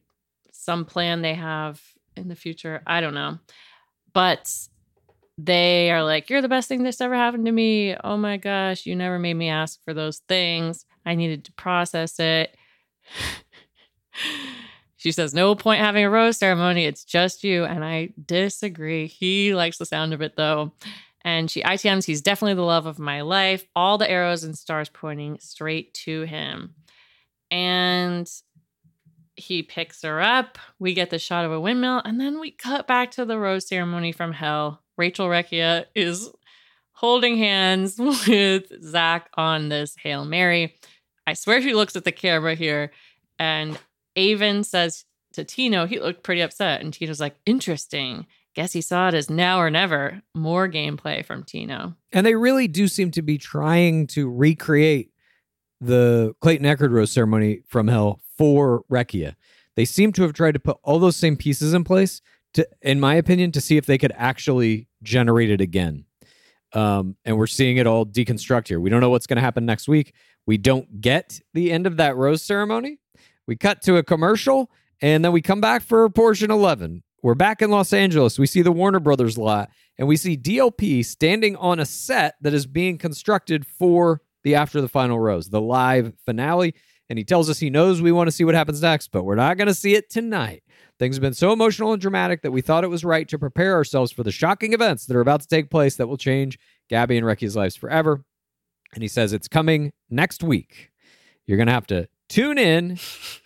some plan they have in the future. I don't know, but they are like, "You're the best thing that's ever happened to me." Oh my gosh, you never made me ask for those things. I needed to process it. She says, No point having a rose ceremony. It's just you. And I disagree. He likes the sound of it though. And she ITMs, he's definitely the love of my life. All the arrows and stars pointing straight to him. And he picks her up. We get the shot of a windmill. And then we cut back to the rose ceremony from hell. Rachel Recchia is holding hands with Zach on this Hail Mary. I swear she looks at the camera here. And Aven says to Tino, he looked pretty upset. And Tino's like, interesting. Guess he saw it as now or never. More gameplay from Tino. And they really do seem to be trying to recreate the Clayton Echard Rose ceremony from hell for Recchia. They seem to have tried to put all those same pieces in place to, in my opinion, to see if they could actually generate it again. Um, and we're seeing it all deconstruct here. We don't know what's going to happen next week. We don't get the end of that rose ceremony. We cut to a commercial and then we come back for portion 11. We're back in Los Angeles. We see the Warner Brothers lot and we see DLP standing on a set that is being constructed for the After the Final Rose, the live finale. And he tells us he knows we want to see what happens next, but we're not going to see it tonight. Things have been so emotional and dramatic that we thought it was right to prepare ourselves for the shocking events that are about to take place that will change Gabby and Recky's lives forever. And he says it's coming next week. You're going to have to tune in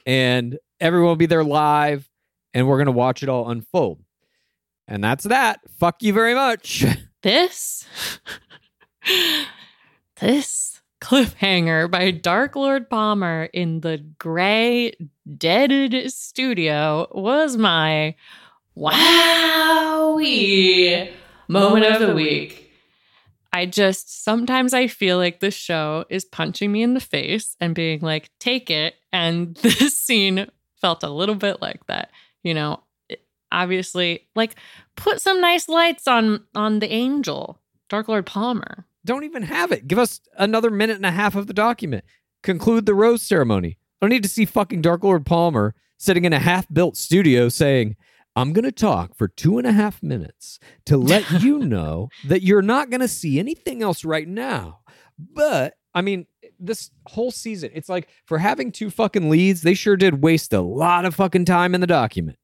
and everyone will be there live and we're going to watch it all unfold. And that's that. Fuck you very much. This, this cliffhanger by Dark Lord Palmer in the gray, deaded studio was my wowie moment of the week. I just sometimes I feel like this show is punching me in the face and being like, take it. And this scene felt a little bit like that. You know, obviously, like put some nice lights on on the angel, Dark Lord Palmer. Don't even have it. Give us another minute and a half of the document. Conclude the rose ceremony. I don't need to see fucking Dark Lord Palmer sitting in a half built studio saying, I'm going to talk for two and a half minutes to let you know that you're not going to see anything else right now. But I mean, this whole season, it's like for having two fucking leads, they sure did waste a lot of fucking time in the document.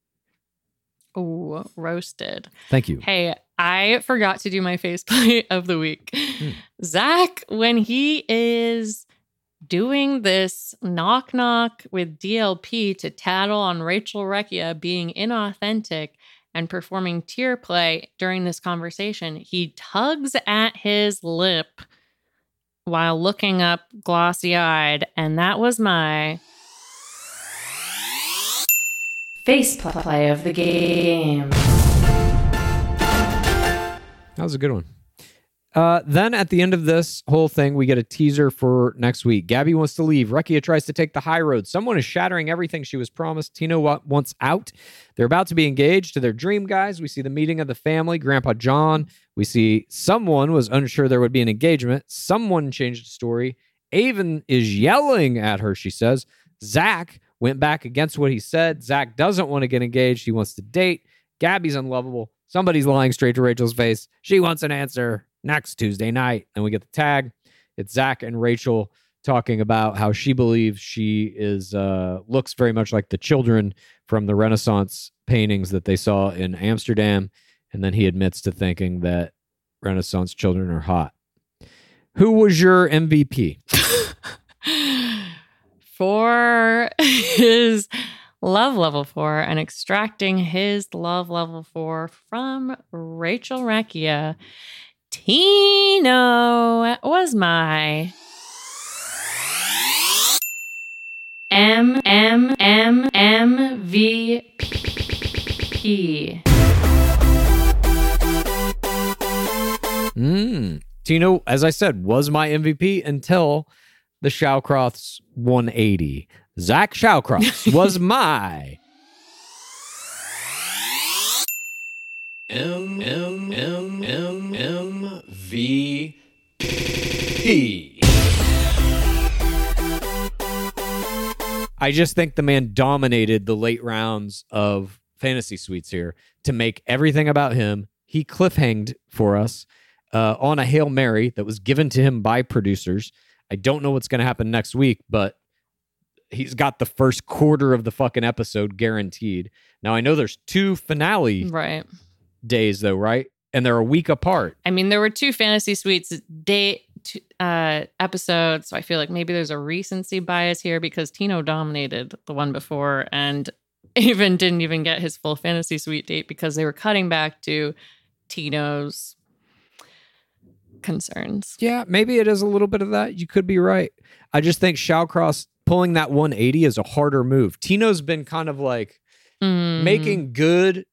Oh, roasted. Thank you. Hey, I forgot to do my faceplate of the week. Hmm. Zach, when he is doing this knock knock with DLP to tattle on Rachel Recchia being inauthentic and performing tear play during this conversation, he tugs at his lip while looking up glossy eyed. And that was my face play of the game. That was a good one. Uh, then at the end of this whole thing, we get a teaser for next week. Gabby wants to leave. Recchia tries to take the high road. Someone is shattering everything she was promised. Tino wa- wants out. They're about to be engaged to their dream guys. We see the meeting of the family, Grandpa John. We see someone was unsure there would be an engagement. Someone changed the story. Aven is yelling at her, she says. Zach went back against what he said. Zach doesn't want to get engaged. He wants to date. Gabby's unlovable. Somebody's lying straight to Rachel's face. She wants an answer next Tuesday night. And we get the tag. It's Zach and Rachel talking about how she believes she is uh, looks very much like the children from the Renaissance paintings that they saw in Amsterdam. And then he admits to thinking that Renaissance children are hot. Who was your MVP? for his love level four and extracting his love level four from Rachel Recchia. Tino was my M M M M V P. Mm. Tino, as I said, was my MVP until the Shallcross 180. Zach Shallcross was my M M M M M V P. I just think the man dominated the late rounds of fantasy suites here to make everything about him. He cliffhanged for us uh, on a Hail Mary that was given to him by producers. I don't know what's going to happen next week, but he's got the first quarter of the fucking episode guaranteed. Now, I know there's two finale Right. Days, though, right? And they're a week apart. I mean, there were two fantasy suites date uh, episodes, so I feel like maybe there's a recency bias here because Tino dominated the one before and even didn't even get his full fantasy suite date because they were cutting back to Tino's concerns. Yeah, maybe it is a little bit of that. You could be right. I just think Shallcross pulling that 180 is a harder move. Tino's been kind of like Mm, making good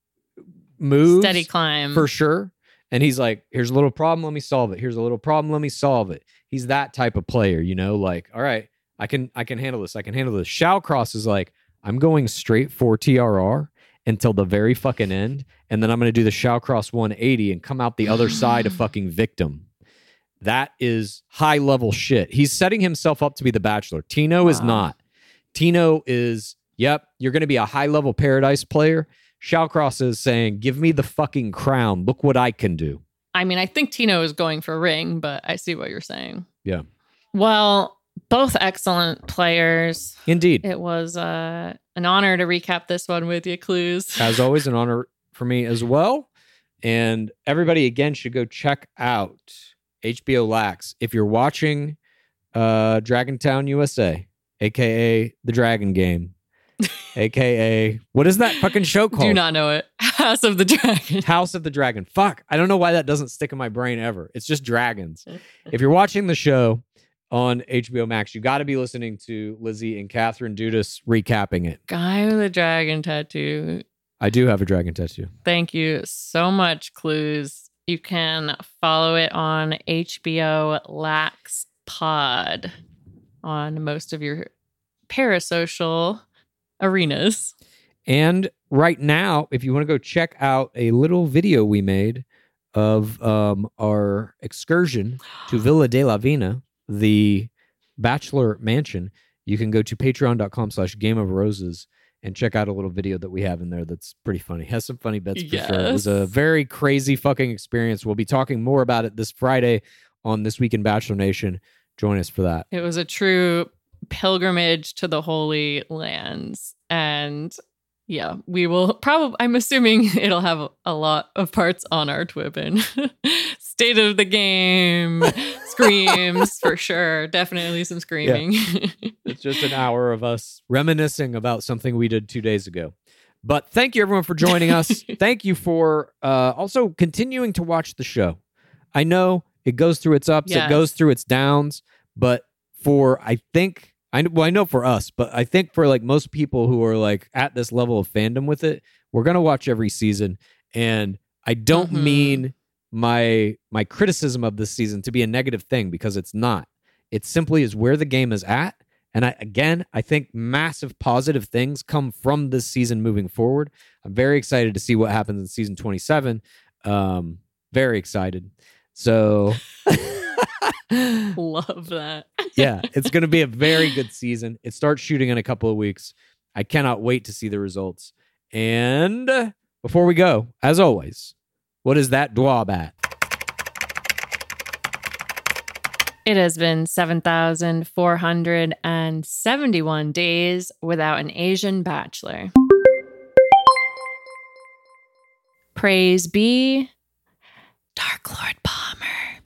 moves steady climb for sure. And he's like, here's a little problem, let me solve it. Here's a little problem, let me solve it. He's that type of player, you know, like, all right, I can I can handle this. I can handle this. Shallcross is like, I'm going straight for TRR until the very fucking end, and then I'm gonna do the Shallcross 180 and come out the other side a fucking victim. That is high level shit. He's setting himself up to be the bachelor. Tino is not. Tino is, yep, you're going to be a high level paradise player. Shallcross is saying, give me the fucking crown. Look what I can do. I mean, I think Tino is going for ring, but I see what you're saying. Yeah. Well, both excellent players. Indeed. It was uh, an honor to recap this one with you, Clues. As always, an honor for me as well. And everybody, again, should go check out HBO Lax. If you're watching uh, Dragon Town USA, aka The Dragon Game, aka, what is that fucking show called? Do not know it. House of the Dragon. House of the Dragon. Fuck. I don't know why that doesn't stick in my brain ever. It's just dragons. if you're watching the show on HBO Max, you got to be listening to Lizzie and Catherine Dudas recapping it. Guy with a dragon tattoo. I do have a dragon tattoo. Thank you so much, Clues. You can follow it on HBO Lax Pod on most of your parasocial arenas. And right now, if you want to go check out a little video we made of um, our excursion to Villa de la Vina, the bachelor mansion, you can go to patreon.com slash game of roses and check out a little video that we have in there that's pretty funny. Has some funny bits for sure. It was a very crazy fucking experience. We'll be talking more about it this Friday on This Week in Bachelor Nation. Join us for that. It was a true pilgrimage to the Holy Lands. And yeah, we will probably, I'm assuming it'll have a lot of parts on our Twibbon. State of the game, screams for sure. Definitely some screaming. It's just an hour of us reminiscing about something we did two days ago. But thank you, everyone, for joining us. thank you for uh, also continuing to watch the show. I know it goes through its ups, it goes through its downs, but for I think I well I know for us, but I think for like most people who are like at this level of fandom with it, we're gonna watch every season, and I don't Mhm. mean my my criticism of this season to be a negative thing because it's not. It simply is where the game is at. And I, again, I think massive positive things come from this season moving forward. I'm very excited to see what happens in season 27. Um, very excited. So, Love that. yeah, it's going to be a very good season. It starts shooting in a couple of weeks. I cannot wait to see the results. And before we go, as always, what is that dwab at? It has been 7,471 days without an Asian bachelor. Praise be Dark Lord Palmer.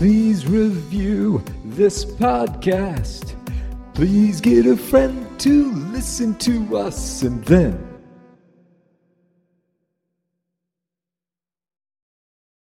Please review this podcast. Please get a friend to listen to us and then